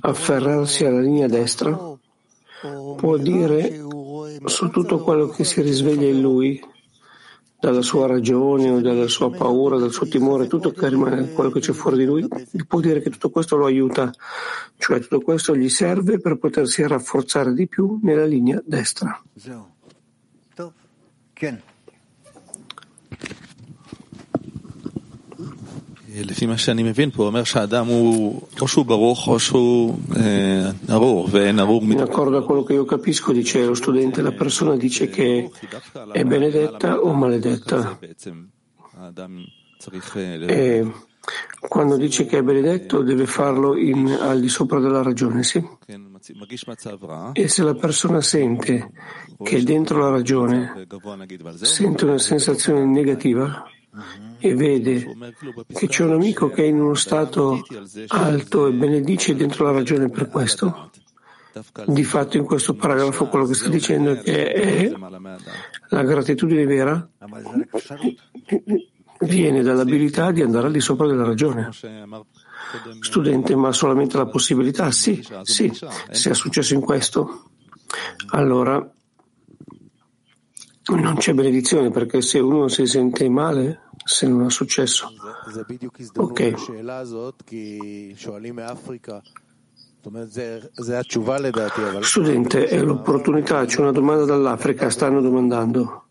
afferrarsi alla linea destra, può dire su tutto quello che si risveglia in lui, dalla sua ragione o dalla sua paura, dal suo timore, tutto che rimane, quello che c'è fuori di lui, può dire che tutto questo lo aiuta, cioè tutto questo gli serve per potersi rafforzare di più nella linea destra. כן. לפי מה שאני מבין פה, אומר שהאדם הוא, או שהוא ברוך או שהוא אה, ארור, ואין ארור In accordo a quello che io capisco, dice lo studente, la persona dice che è benedetta o maledetta. E quando dice che è benedetto deve farlo in, al di sopra della ragione, sì? E se la persona sente che dentro la ragione sente una sensazione negativa e vede che c'è un amico che è in uno stato alto e benedice dentro la ragione per questo, di fatto in questo paragrafo quello che sta dicendo è che è la gratitudine vera viene dall'abilità di andare al di sopra della ragione. Studente, ma solamente la possibilità? Sì, sì, se è successo in questo, allora non c'è benedizione perché se uno si sente male, se non ha successo. Ok. Studente, è l'opportunità, c'è una domanda dall'Africa, stanno domandando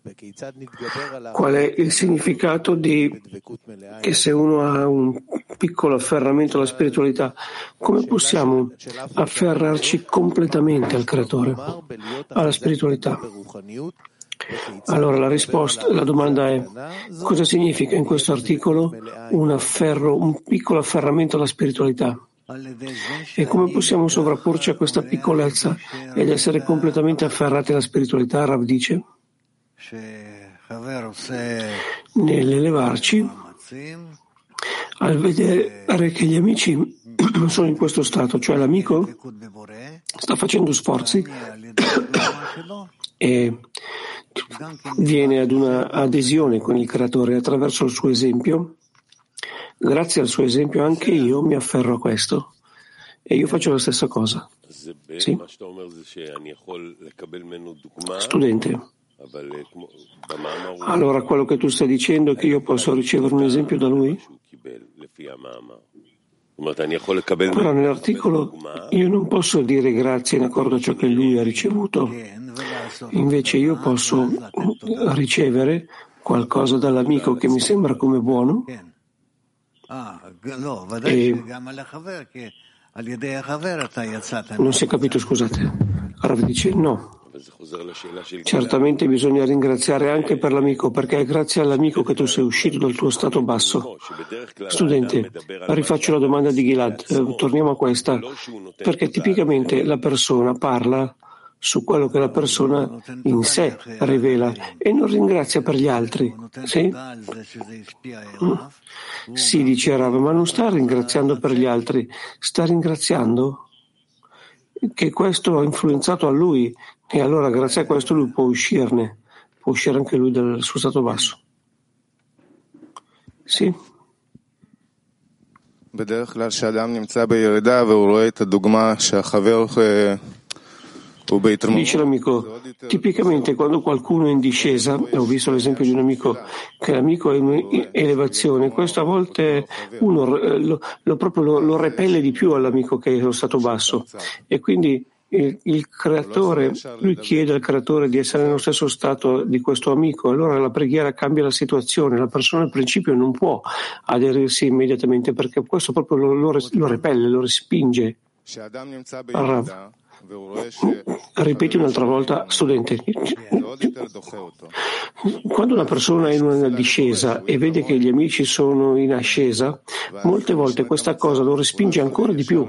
qual è il significato di che se uno ha un piccolo afferramento alla spiritualità, come possiamo afferrarci completamente al creatore, alla spiritualità? Allora la risposta, la domanda è cosa significa in questo articolo un afferro, un piccolo afferramento alla spiritualità? E come possiamo sovrapporci a questa piccolezza ed essere completamente afferrati alla spiritualità? Rav dice nell'elevarci al vedere che gli amici sono in questo stato, cioè l'amico sta facendo sforzi e viene ad una adesione con il creatore attraverso il suo esempio. Grazie al suo esempio anche io mi afferro a questo e io faccio la stessa cosa. Sì? Studente. Allora quello che tu stai dicendo è che io posso ricevere un esempio da lui? Però nell'articolo io non posso dire grazie in accordo a ciò che lui ha ricevuto, invece io posso ricevere qualcosa dall'amico che mi sembra come buono e non si è capito, scusate. Rav dice no. Certamente bisogna ringraziare anche per l'amico, perché è grazie all'amico che tu sei uscito dal tuo stato basso. Studente, rifaccio la domanda di Gilad, eh, torniamo a questa, perché tipicamente la persona parla su quello che la persona in sé rivela e non ringrazia per gli altri. Sì? Mm. Sì, dice Rav, ma non sta ringraziando per gli altri, sta ringraziando che questo ha influenzato a lui e allora grazie a questo lui può uscirne, può uscire anche lui dal suo stato basso. Sì. בדרך כלל כשאדם נמצא בירידה והוא רואה את הדוגמה שהחבר Dice l'amico, tipicamente quando qualcuno è in discesa, ho visto l'esempio di un amico che l'amico è in elevazione, questo a volte uno lo, lo, proprio lo, lo repelle di più all'amico che è allo stato basso e quindi il, il, creatore, lui chiede al creatore di essere nello stesso stato di questo amico, allora la preghiera cambia la situazione, la persona al principio non può aderirsi immediatamente perché questo proprio lo, lo, lo repelle, lo respinge. Rav. Ripeti un'altra volta, studente. Quando una persona è in una discesa e vede che gli amici sono in ascesa, molte volte questa cosa lo respinge ancora di più.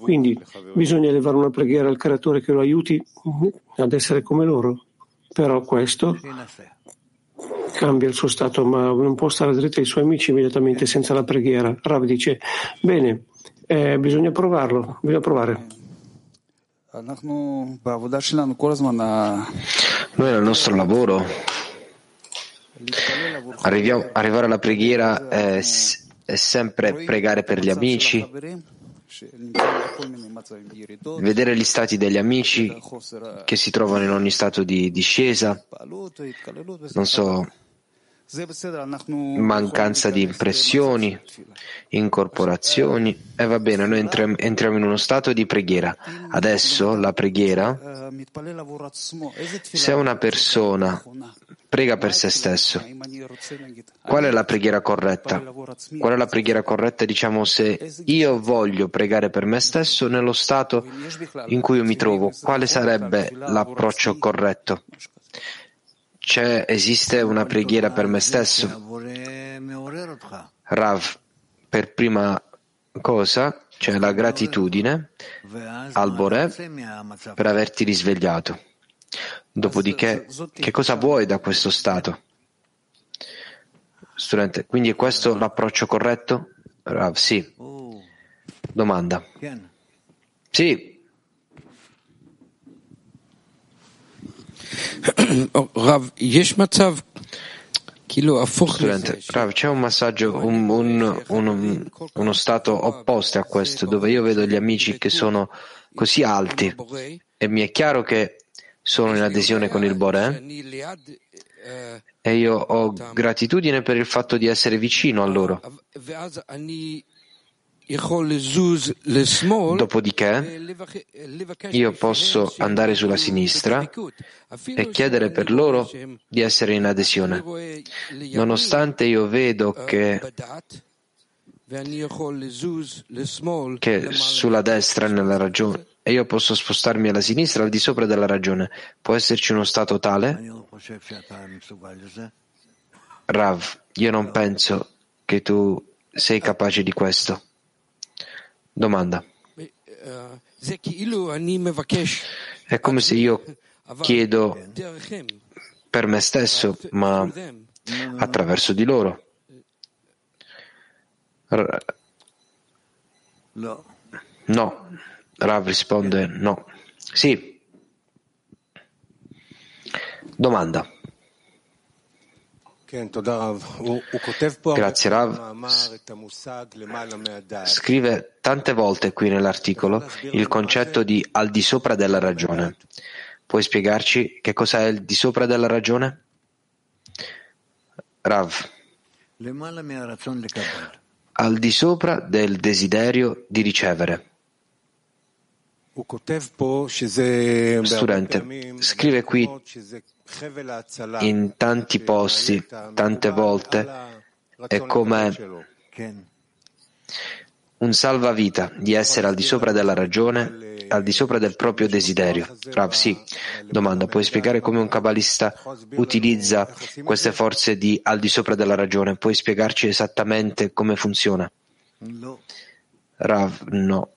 Quindi bisogna elevare una preghiera al creatore che lo aiuti ad essere come loro. Però questo cambia il suo stato, ma non può stare dritto ai suoi amici immediatamente senza la preghiera. Rav dice, bene, eh, bisogna provarlo, bisogna provare. Noi nel nostro lavoro arriviamo, arrivare alla preghiera è, è sempre pregare per gli amici, vedere gli stati degli amici che si trovano in ogni stato di discesa, non so, mancanza di impressioni, incorporazioni e va bene, noi entriamo in uno stato di preghiera. Adesso la preghiera, se una persona prega per se stesso, qual è la preghiera corretta? Qual è la preghiera corretta? Diciamo se io voglio pregare per me stesso nello stato in cui io mi trovo, quale sarebbe l'approccio corretto? C'è, esiste una preghiera per me stesso? Rav, per prima cosa c'è la gratitudine al Bore per averti risvegliato. Dopodiché, che cosa vuoi da questo stato? Studente, quindi è questo l'approccio corretto? Rav, sì. Domanda. Sì. Rav, yesh c'è un massaggio, un, un, un, uno stato opposto a questo, dove io vedo gli amici che sono così alti. E mi è chiaro che sono in adesione con il Boré eh? e io ho gratitudine per il fatto di essere vicino a loro. Dopodiché io posso andare sulla sinistra e chiedere per loro di essere in adesione, nonostante io vedo che, che sulla destra, nella, ragione, e io posso spostarmi alla sinistra, al di sopra della ragione. Può esserci uno stato tale? Rav, io non penso che tu sei capace di questo. Domanda. È come se io chiedo per me stesso, ma attraverso di loro. No. Rav risponde no. Sì. Domanda. Grazie Rav. Scrive tante volte qui nell'articolo il concetto di al di sopra della ragione. Puoi spiegarci che cos'è il di sopra della ragione? Rav. Al di sopra del desiderio di ricevere. Studente, scrive qui in tanti posti, tante volte, è come un salvavita di essere al di sopra della ragione, al di sopra del proprio desiderio. Rav, sì. Domanda, puoi spiegare come un kabbalista utilizza queste forze di al di sopra della ragione? Puoi spiegarci esattamente come funziona? Rav, no.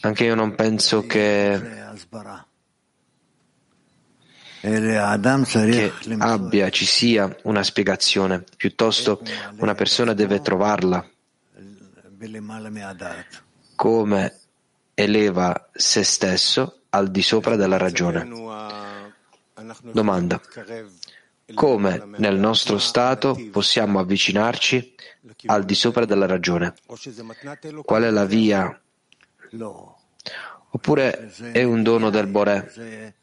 Anche io non penso che che abbia, ci sia una spiegazione, piuttosto una persona deve trovarla. Come eleva se stesso al di sopra della ragione. Domanda. Come nel nostro stato possiamo avvicinarci al di sopra della ragione? Qual è la via? Oppure è un dono del Boré?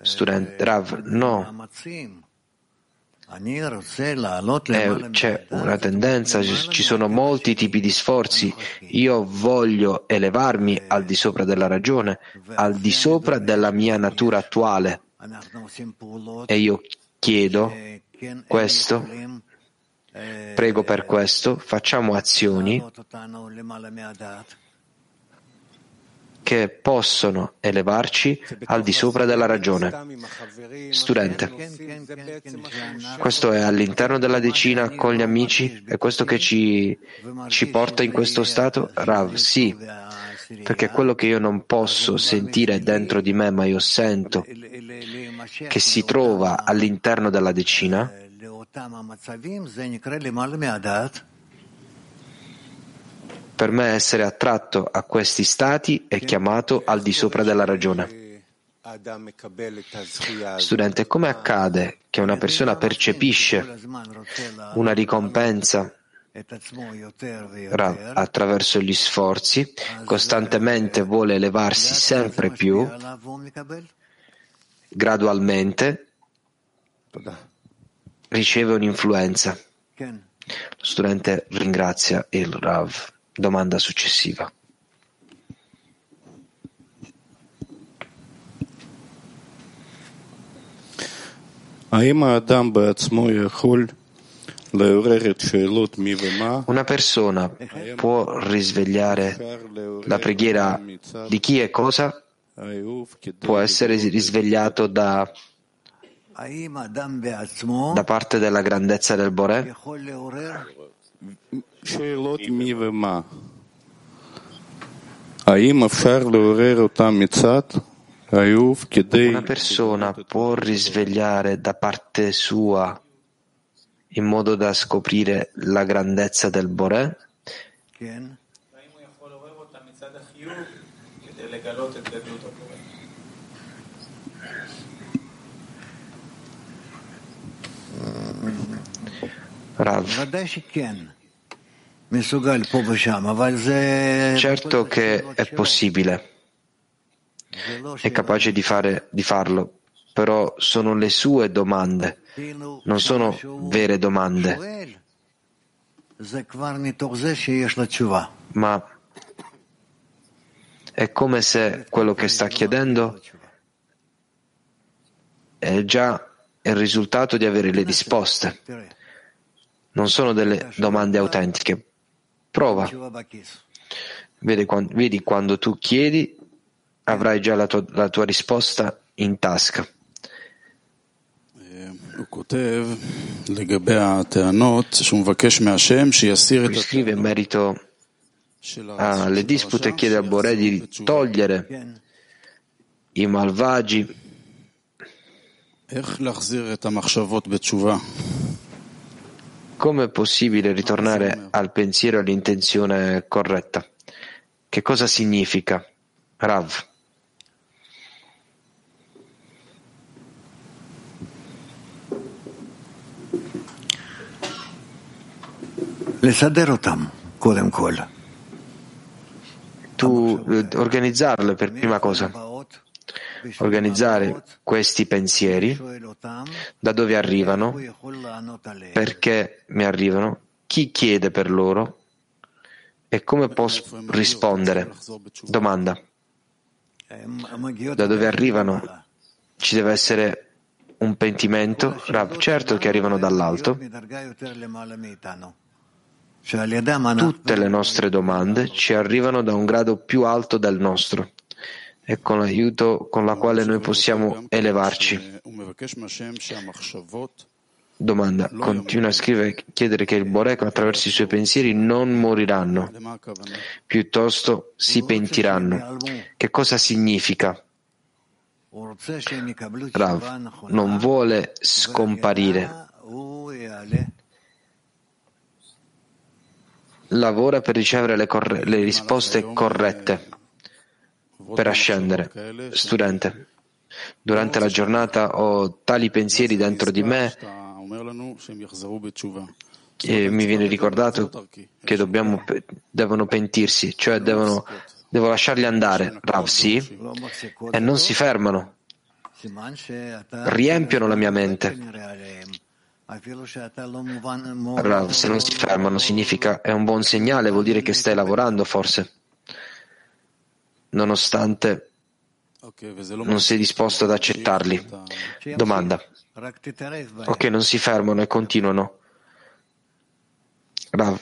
Studente Rav, no. Eh, c'è una tendenza, ci sono molti tipi di sforzi. Io voglio elevarmi al di sopra della ragione, al di sopra della mia natura attuale. E io chiedo questo, prego per questo, facciamo azioni che possono elevarci al di sopra della ragione. Studente, questo è all'interno della decina con gli amici? È questo che ci, ci porta in questo stato? Rav, sì, perché quello che io non posso sentire dentro di me, ma io sento che si trova all'interno della decina, per me essere attratto a questi stati è chiamato al di sopra della ragione. Studente, come accade che una persona percepisce una ricompensa attraverso gli sforzi, costantemente vuole elevarsi sempre più, gradualmente riceve un'influenza. Lo studente ringrazia il Rav. Domanda successiva. Una persona può risvegliare la preghiera di chi e cosa? Può essere risvegliato da, da parte della grandezza del Boré? Una persona può risvegliare da parte sua in modo da scoprire la grandezza del Boré? Rav. Certo che è possibile, è capace di, fare, di farlo, però sono le sue domande, non sono vere domande. Ma è come se quello che sta chiedendo è già il risultato di avere le risposte. Non sono delle domande autentiche. Prova. Vedi quando, vedi, quando tu chiedi, avrai già la tua, la tua risposta in tasca. Scrive in merito alle dispute e chiede a Boré di togliere i malvagi come è possibile ritornare al pensiero e all'intenzione corretta? Che cosa significa? Rav. Tu eh, organizzarle per prima cosa organizzare questi pensieri, da dove arrivano, perché mi arrivano, chi chiede per loro e come posso rispondere. Domanda. Da dove arrivano? Ci deve essere un pentimento? Rav, certo che arrivano dall'alto. Tutte le nostre domande ci arrivano da un grado più alto del nostro e con l'aiuto con la quale noi possiamo elevarci. Domanda. Continua a scrivere chiedere che il Borek attraverso i suoi pensieri non moriranno, piuttosto si pentiranno. Che cosa significa? Rav non vuole scomparire. Lavora per ricevere le, corre- le risposte corrette per ascendere. Studente, durante la giornata ho tali pensieri dentro di me e mi viene ricordato che dobbiamo, devono pentirsi, cioè devono, devo lasciarli andare, Rav, sì, e non si fermano, riempiono la mia mente. Rav, se non si fermano significa è un buon segnale, vuol dire che stai lavorando forse nonostante non sei disposto ad accettarli. Domanda. Ok, non si fermano e continuano. Rav,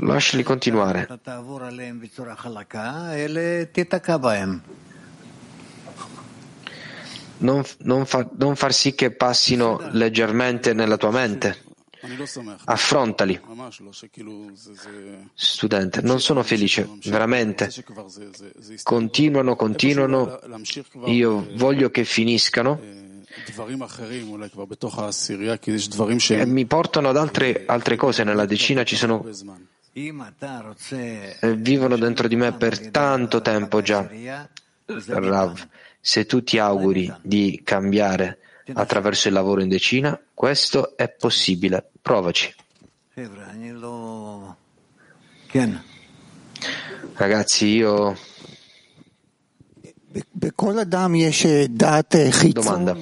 lasciali continuare. Non, non, fa, non far sì che passino leggermente nella tua mente. Affrontali. Studente, non sono felice, veramente. Continuano, continuano. Io voglio che finiscano. E mi portano ad altre, altre cose. Nella decina ci sono. E vivono dentro di me per tanto tempo già. Rav, se tu ti auguri di cambiare attraverso il lavoro in decina, questo è possibile. Provaci. Ragazzi, io Domanda.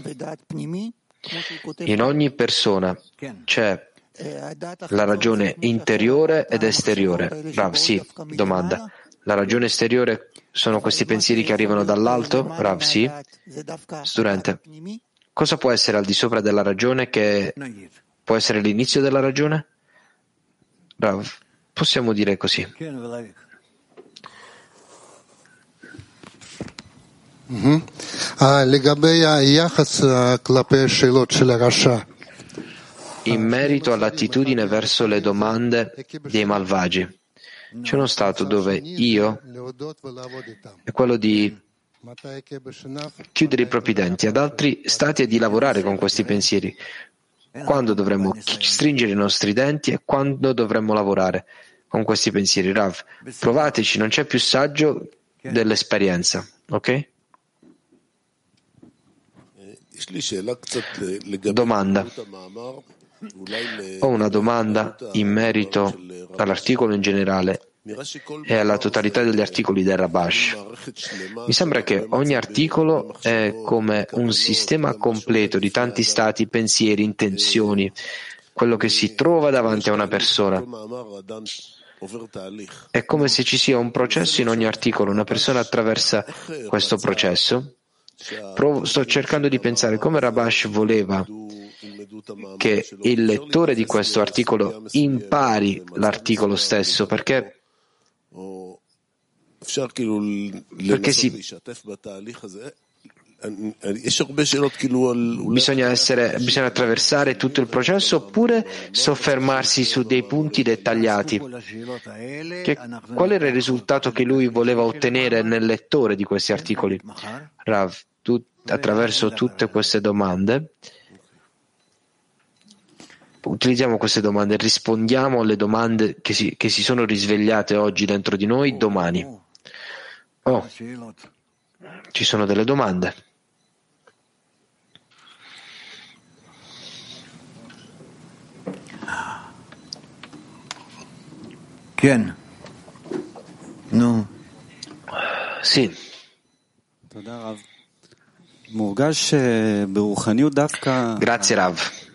In ogni persona c'è la ragione interiore ed esteriore. Rav, sì. Domanda. La ragione esteriore sono questi pensieri che arrivano dall'alto? Rav, sì. Studente. Cosa può essere al di sopra della ragione che può essere l'inizio della ragione? Rav, possiamo dire così. Mm-hmm. In merito all'attitudine verso le domande dei malvagi, c'è uno stato dove io è quello di chiudere i propri denti, ad altri stati e di lavorare con questi pensieri. Quando dovremmo stringere i nostri denti e quando dovremmo lavorare con questi pensieri. Rav, provateci, non c'è più saggio dell'esperienza, ok? Domanda. Ho una domanda in merito all'articolo in generale e alla totalità degli articoli del Rabash. Mi sembra che ogni articolo è come un sistema completo di tanti stati, pensieri, intenzioni, quello che si trova davanti a una persona. È come se ci sia un processo in ogni articolo, una persona attraversa questo processo. Provo, sto cercando di pensare come Rabash voleva che il lettore di questo articolo impari l'articolo stesso, perché Perché si Bisogna, essere, bisogna attraversare tutto il processo oppure soffermarsi su dei punti dettagliati. Che, qual era il risultato che lui voleva ottenere nel lettore di questi articoli? Rav, tu, attraverso tutte queste domande, utilizziamo queste domande, rispondiamo alle domande che si, che si sono risvegliate oggi dentro di noi domani. Oh, ci sono delle domande. Ken. No. Sì. Grazie Rav.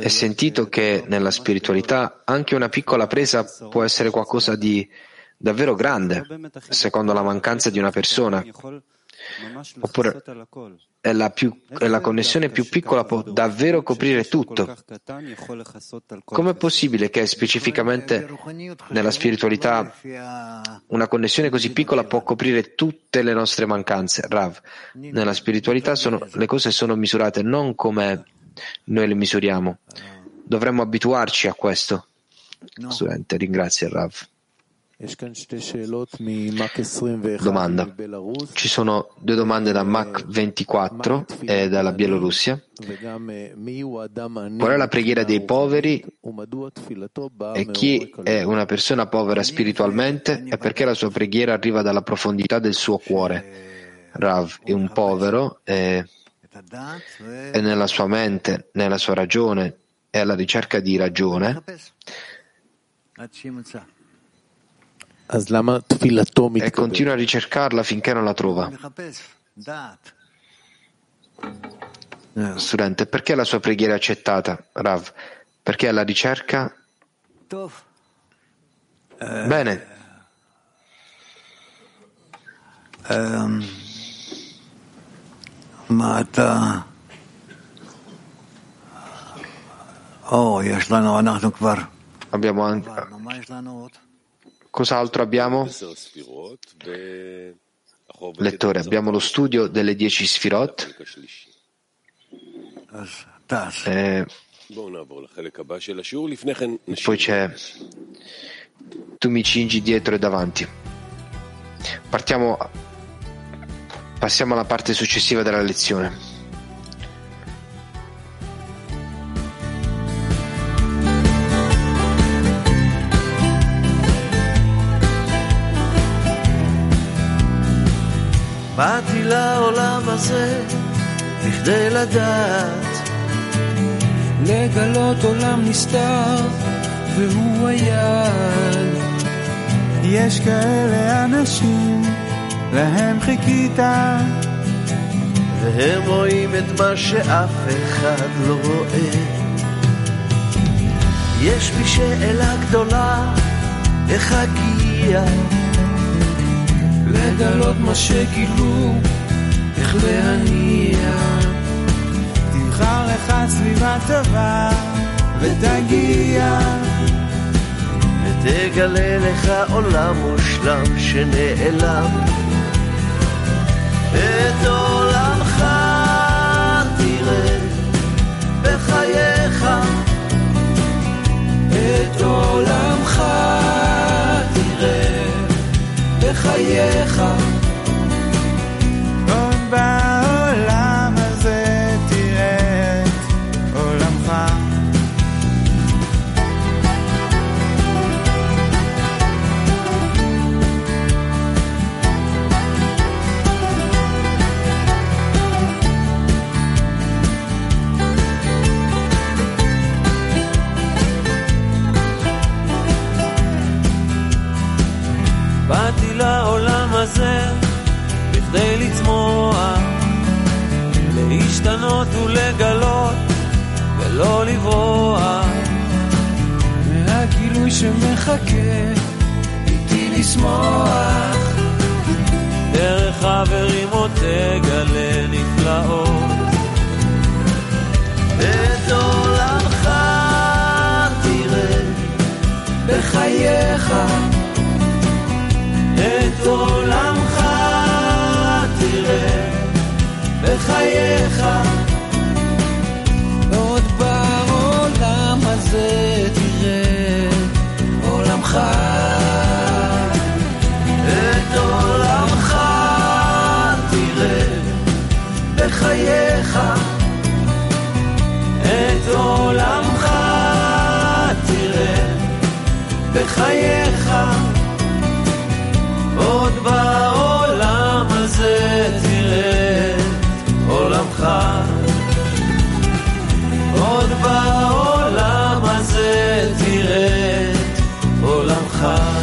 È sentito che nella spiritualità anche una piccola presa può essere qualcosa di davvero grande, secondo la mancanza di una persona. Oppure è la, più, è la connessione più piccola può davvero coprire tutto. Com'è possibile che specificamente nella spiritualità una connessione così piccola può coprire tutte le nostre mancanze? Rav, nella spiritualità sono, le cose sono misurate non come noi le misuriamo. Dovremmo abituarci a questo. Studente, ringrazio Rav. Domanda. Ci sono due domande da Mac 24 e dalla Bielorussia. Qual è la preghiera dei poveri? E chi è una persona povera spiritualmente? E perché la sua preghiera arriva dalla profondità del suo cuore? Rav è un povero e, e nella sua mente, nella sua ragione è alla ricerca di ragione e continua a ricercarla finché non la trova. Studente, perché la sua preghiera è accettata, Rav? Perché alla ricerca? Bene. Mata. Oh, abbiamo anche Cos'altro abbiamo? Lettore, abbiamo lo studio delle dieci sfirot. Eh, poi c'è tu mi cingi dietro e davanti. Partiamo, passiamo alla parte successiva della lezione. באתי לעולם הזה בכדי לדעת. לגלות עולם נסתר והוא היד יש כאלה אנשים להם חיכית והם רואים את מה שאף אחד לא רואה. יש בי שאלה גדולה איך אגיע לגלות מה שגילו, איך להניע. תבחר לך סביבה טובה ותגיע. ותגלה לך עולם מושלם שנעלם. את עולמך תראה בחייך. את עולמך בחייך. הזה בכדי לצמוח, להשתנות ולגלות ולא לברוח. מהגילוי שמחכה איתי לשמוח. דרך חברים עוד תגלה נפלאות. את עולמך תראה בחייך את עולמך תראה בחייך. עוד בעולם הזה תראה עולמך. את עולמך תראה בחייך. את עולמך תראה בחייך מחר